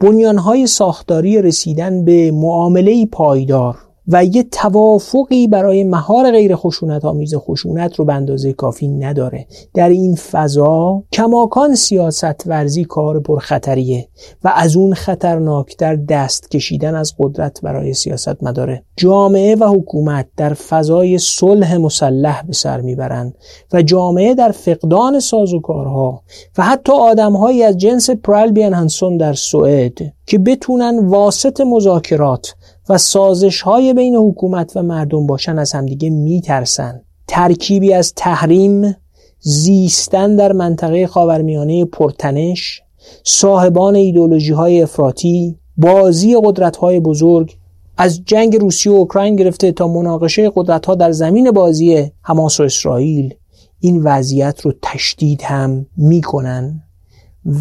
بنیانهای ساختاری رسیدن به معامله پایدار. و یه توافقی برای مهار غیر خشونت آمیز خشونت رو به اندازه کافی نداره. در این فضا کماکان سیاست ورزی کار پرخطریه و از اون خطرناکتر دست کشیدن از قدرت برای سیاست مداره. جامعه و حکومت در فضای صلح مسلح به سر می‌برند و جامعه در فقدان سازوکارها و حتی آدمهایی از جنس پرالبین هنسون در سوئد که بتونن واسط مذاکرات و سازش های بین حکومت و مردم باشن از همدیگه میترسن. ترکیبی از تحریم زیستن در منطقه خاورمیانه پرتنش صاحبان ایدولوژی های افراطی بازی قدرت های بزرگ از جنگ روسیه و اوکراین گرفته تا مناقشه قدرت ها در زمین بازی حماس و اسرائیل این وضعیت رو تشدید هم می‌کنن.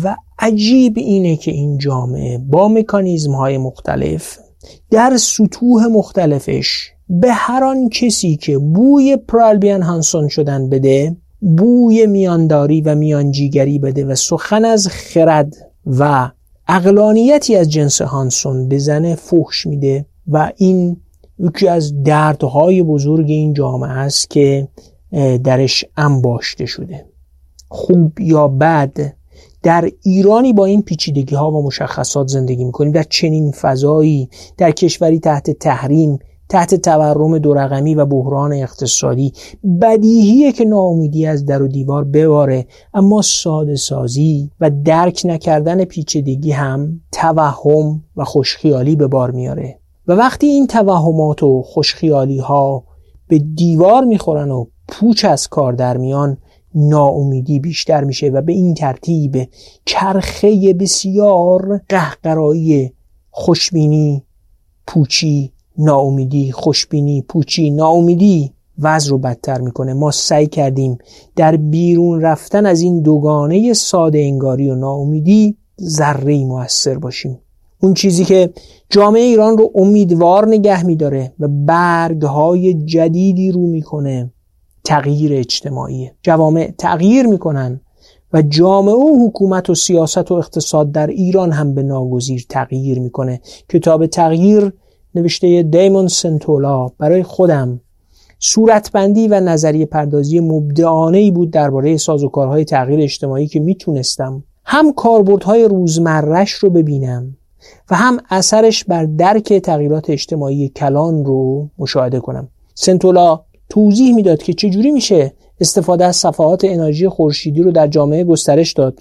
و عجیب اینه که این جامعه با مکانیزم های مختلف در سطوح مختلفش به هر آن کسی که بوی پرالبیان هانسون شدن بده بوی میانداری و میانجیگری بده و سخن از خرد و اقلانیتی از جنس هانسون بزنه فحش میده و این یکی از دردهای بزرگ این جامعه است که درش انباشته شده. خوب یا بد در ایرانی با این پیچیدگی ها و مشخصات زندگی می‌کنیم. در چنین فضایی در کشوری تحت تحریم تحت تورم دو رقمی و بحران اقتصادی بدیهیه که ناامیدی از در و دیوار بباره. اما ساده سازی و درک نکردن پیچیدگی هم توهم و خوشخیالی به بار میاره. و وقتی این توهمات و خوشخیالی ها به دیوار می‌خورن و پوچ از کار در میان ناامیدی بیشتر میشه و به این ترتیب چرخه بسیار قهقرایی خوشبینی پوچی ناامیدی خوشبینی پوچی ناامیدی وضع رو بدتر می‌کنه. ما سعی کردیم در بیرون رفتن از این دوگانه ساده انگاری و ناامیدی ذره موثر باشیم. اون چیزی که جامعه ایران رو امیدوار نگه میداره و برگهای جدیدی رو می‌کنه تغییر اجتماعی. جوامع تغییر می‌کنن و جامعه و حکومت و سیاست و اقتصاد در ایران هم به ناگزیر تغییر می‌کنه. کتاب تغییر نوشته دیمون سنتولا برای خودم. صورتبندی و نظریه پردازی مبدعانه ای بود درباره سازوکارهای تغییر اجتماعی که می‌تونستم هم کاربردهای روزمرش رو ببینم و هم اثرش بر درک تغییرات اجتماعی کلان رو مشاهده کنم. سنتولا توضیح می‌داد که چجوری میشه استفاده از صفحات انرژی خورشیدی رو در جامعه گسترش داد.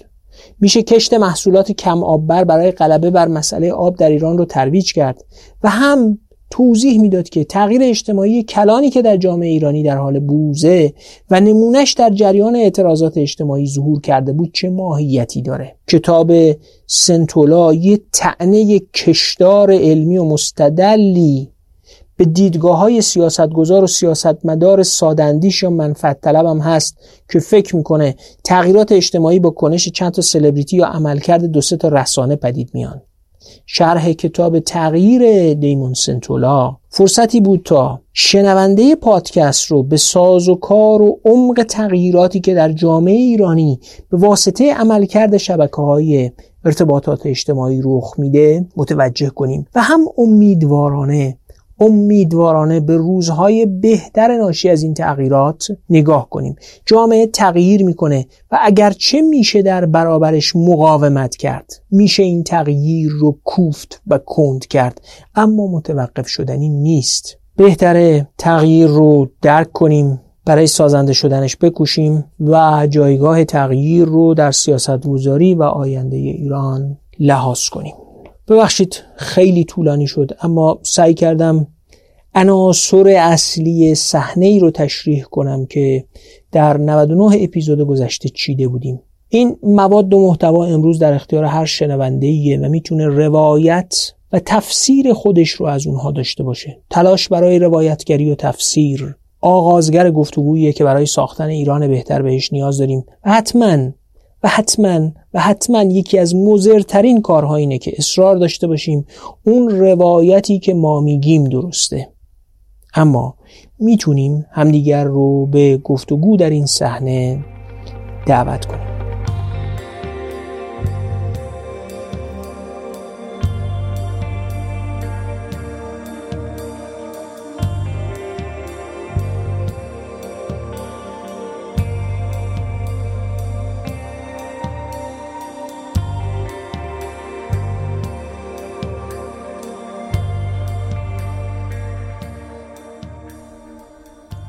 میشه کشت محصولات کم آببر برای غلبه بر مسئله آب در ایران رو ترویج کرد و هم توضیح می‌داد که تغییر اجتماعی کلانی که در جامعه ایرانی در حال بوزه و نمونش در جریان اعتراضات اجتماعی ظهور کرده بود چه ماهیتی داره. کتاب سنتولا یه تعنی کشدار علمی و مستدلی به دیدگاه های سیاستگزار و سیاستمدار سادندیش یا منفعت طلب هم هست که فکر می‌کنه تغییرات اجتماعی با کنش چند تا سلبریتی یا عملکرد دو سه تا رسانه پدید میان. شرح کتاب تغییر دیمون سنتولا فرصتی بود تا شنونده پادکست رو به ساز و کار و عمق تغییراتی که در جامعه ایرانی به واسطه عملکرد شبکه های ارتباطات اجتماعی رخ میده متوجه کنیم و هم امیدوارانه امیدوارانه به روزهای بهتر ناشی از این تغییرات نگاه کنیم. جامعه تغییر می‌کنه و اگرچه میشه در برابرش مقاومت کرد. میشه این تغییر رو کوفت و کند کرد. اما متوقف شدنی نیست. بهتره تغییر رو درک کنیم برای سازنده شدنش بکوشیم و جایگاه تغییر رو در سیاست و آینده ایران لحاظ کنیم. ببخشید خیلی طولانی شد اما سعی کردم عناصر اصلی صحنه ای رو تشریح کنم که در 99 اپیزود گذشته چیده بودیم. این مواد و محتوا امروز در اختیار هر شنونده ایه و می‌تونه روایت و تفسیر خودش رو از اونها داشته باشه. تلاش برای روایتگری و تفسیر. آغازگر گفتگوییه که برای ساختن ایران بهتر بهش نیاز داریم. حتما و حتما و حتما یکی از مزرترین کارها اینه که اصرار داشته باشیم اون روایتی که ما میگیم درسته. اما می‌تونیم همدیگر رو به گفتگو در این صحنه دعوت کنیم.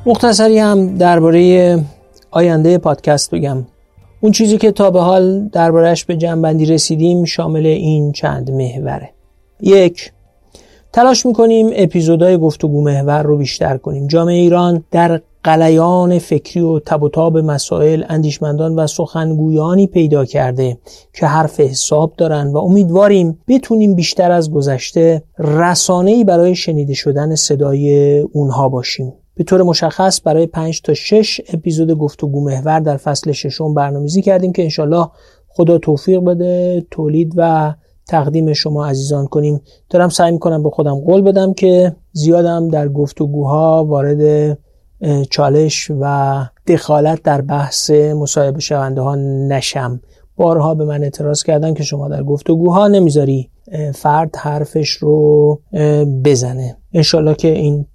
مختصری هم درباره آینده پادکست بگم. اون چیزی که تا به حال دربارهش به جنبندی رسیدیم شامل این چند محوره. یک تلاش می‌کنیم اپیزودهای گفتگو محور رو بیشتر کنیم. جامعه ایران در قلیان فکری و تب و تاب مسائل اندیشمندان و سخنگویانی پیدا کرده که حرف حساب دارن و امیدواریم بتونیم بیشتر از گذشته رسانه‌ای برای شنیده شدن صدای اونها باشیم. به طور مشخص برای 5 تا 6 اپیزود گفتگو محور در فصل ششم برنامه‌ریزی کردیم که انشالله خدا توفیق بده تولید و تقدیم شما عزیزان کنیم. دارم سعی می‌کنم به خودم قول بدم که زیادم در گفتگوها وارد چالش و دخالت در بحث مصاحبه شونده ها نشم. بارها به من اعتراض کردن که شما در گفتگوها نمی‌ذاری فرد حرفش رو بزنه. انشالله که این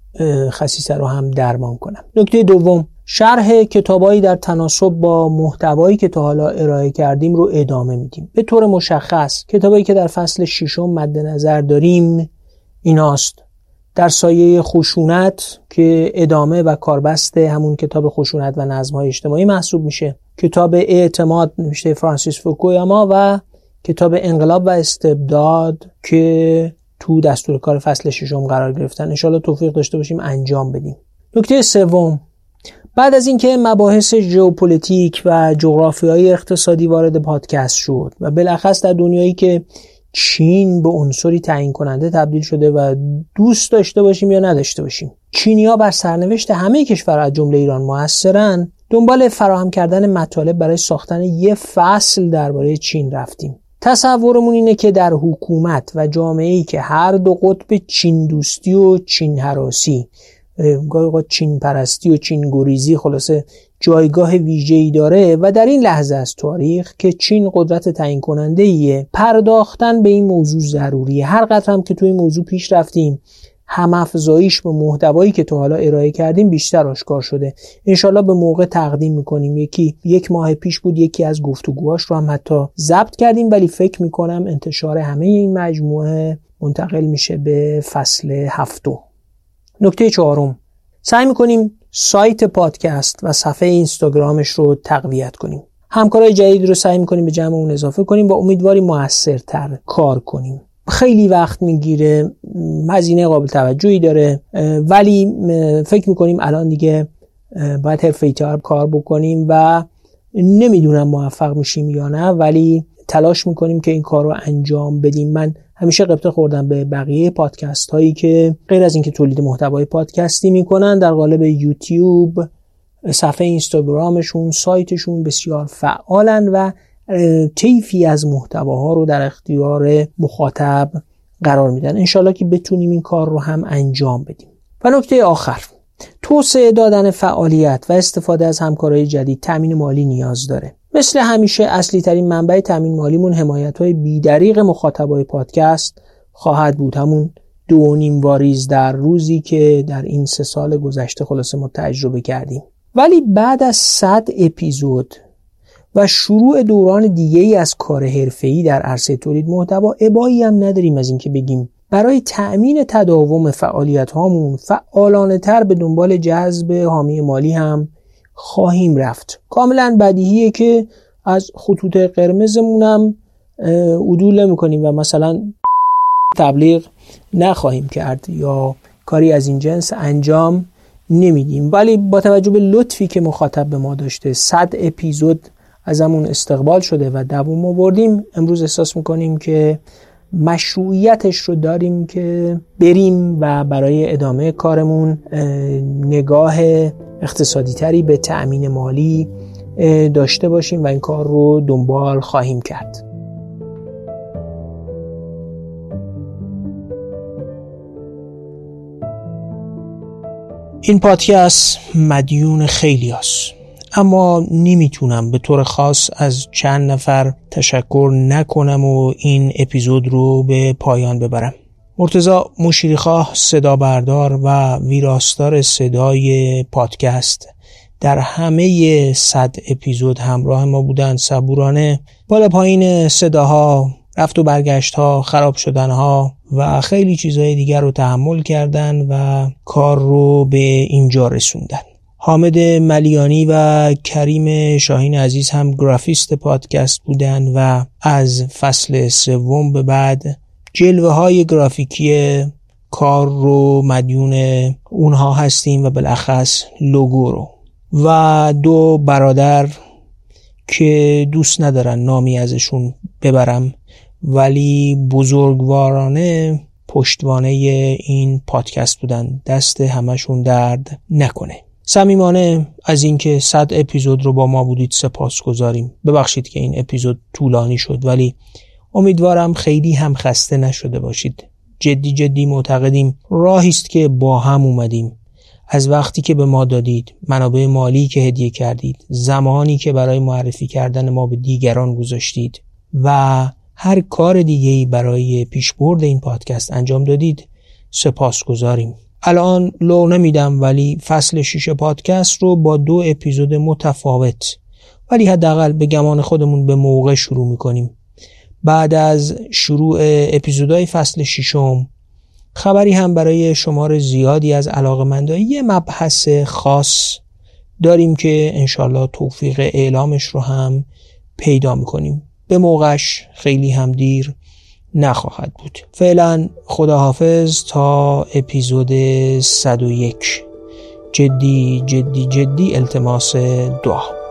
خصیصه رو هم درمان کنم. نکته دوم شرح کتابایی در تناسب با محتوایی که تا حالا ارائه کردیم رو ادامه میدیم. به طور مشخص کتابایی که در فصل ششم مد نظر داریم ایناست. در سایه خشونت که ادامه و کاربست همون کتاب خشونت و نظمهای اجتماعی محسوب میشه. کتاب اعتماد نوشته فرانسیس فوکویاما و کتاب انقلاب و استبداد که تو دستور کار فصل ششم قرار گرفتن. انشالله توفیق داشته باشیم انجام بدیم. نکته سوم بعد از اینکه مباحث ژئوپلیتیک و جغرافیای اقتصادی وارد پادکست شد و بالاخص در دنیایی که چین به عنصری تعیین کننده تبدیل شده و دوست داشته باشیم یا نداشته باشیم. چینیا بر سرنوشت همه کشور از جمله ایران موثرن. دنبال فراهم کردن مطالب برای ساختن یه فصل درباره چین رفتیم. تصورمون اینه که در حکومت و جامعه که هر دو قطب چین دوستی و چین حراسی گاهی چین پرستی و چین گریزی خلاصه جایگاه ای داره و در این لحظه از تاریخ که چین قدرت تعیین کننده ایه پرداختن به این موضوع ضروریه. هر قدر هم که توی این موضوع پیش رفتیم همافزاییش به محتوایی که تو حالا ارائه کردیم بیشتر آشکار شده. انشالله به موقع تقدیم می‌کنیم. یکی یک ماه پیش بود یکی از گفتگوهاش رو هم حتی ضبط کردیم ولی فکر می‌کنم انتشار همه این مجموعه منتقل میشه به فصل هفتم. نکته چهارم. سعی می‌کنیم سایت پادکست و صفحه اینستاگرامش رو تقویت کنیم. همکارای جدید رو سعی می‌کنیم به جمع اون اضافه کنیم و امیدواریم موثرتر کار کنیم. خیلی وقت می‌گیره هزینه قابل توجهی داره ولی فکر می‌کنیم الان دیگه باید حرفه کار بکنیم و نمی‌دونم موفق میشیم یا نه ولی تلاش می‌کنیم که این کار رو انجام بدیم. من همیشه قبطه خوردم به بقیه پادکست هایی که غیر از اینکه تولید محتوای پادکستی می‌کنن در قالب یوتیوب صفحه اینستاگرامشون سایتشون بسیار فعالن و طیفی از محتواها رو در اختیار مخاطب قرار میدن. انشالله که بتونیم این کار رو هم انجام بدیم. و نکته آخر. توسعه دادن فعالیت و استفاده از همکارای جدید تامین مالی نیاز داره. مثل همیشه اصلی ترین منبع تامین مالیمون حمایت های بیدریق مخاطبای پادکست خواهد بود. همون دو نیم واریز در روزی که در این سه سال گذشته خلاصه ما تجربه کردیم. ولی بعد از 100 اپیزود و شروع دوران دیگه ای از کار حرفه‌ای در عرصه تولید محتوا ابایی هم نداریم از اینکه بگیم. برای تأمین تداوم فعالیت هامون فعالانه تر به دنبال جذب حامی مالی هم خواهیم رفت. کاملا بدیهیه که از خطوط قرمزمونم عدول می‌کنیم و مثلا تبلیغ نخواهیم کرد یا کاری از این جنس انجام نمیدیم. ولی با توجه به لطفی که مخاطب به ما داشته صد اپیزود ازمون استقبال شده و دووم آوردیم امروز احساس می‌کنیم که مشروعیتش رو داریم که بریم و برای ادامه کارمون نگاه اقتصادی تری به تأمین مالی داشته باشیم و این کار رو دنبال خواهیم کرد این پادکست مدیون خیلی هست. اما نمی‌تونم به طور خاص از چند نفر تشکر نکنم و این اپیزود رو به پایان ببرم. مرتزا مشیریخواه صدا بردار و ویراستار صدای پادکست در همه صد اپیزود همراه ما بودن صبورانه. بالا پایین صداها رفت و برگشت ها خراب شدن ها و خیلی چیزهای دیگر رو تحمل کردن و کار رو به اینجا رسوندن حامد ملیانی و کریم شاهین عزیز هم گرافیست پادکست بودن و از فصل سوم به بعد جلوه های گرافیکی کار رو مدیون اونها هستیم و بالاخص لوگو رو. و دو برادر که دوست ندارن نامی ازشون ببرم ولی بزرگوارانه پشتوانه این پادکست بودن. دست همشون درد نکنه. صمیمانه از اینکه صد اپیزود رو با ما بودید سپاس گذاریم. ببخشید که این اپیزود طولانی شد ولی امیدوارم خیلی هم خسته نشده باشید. جدی جدی معتقدیم راهی است که با هم اومدیم. از وقتی که به ما دادید منابع مالی که هدیه کردید زمانی که برای معرفی کردن ما به دیگران گذاشتید و هر کار دیگه برای پیشبرد این پادکست انجام دادید سپاس گذاریم. الان لو نمیدم ولی فصل شیش پادکست رو با دو اپیزود متفاوت ولی حداقل به گمان خودمون به موقع شروع می‌کنیم. بعد از شروع اپیزودهای فصل ششم خبری هم برای شمار زیادی از علاقمندای یه مبحث خاص داریم که انشالله توفیق اعلامش رو هم پیدا می‌کنیم. به موقعش خیلی هم دیر نخواهد بود. فعلا خداحافظ تا اپیزود 101 جدی جدی جدی التماس دعا.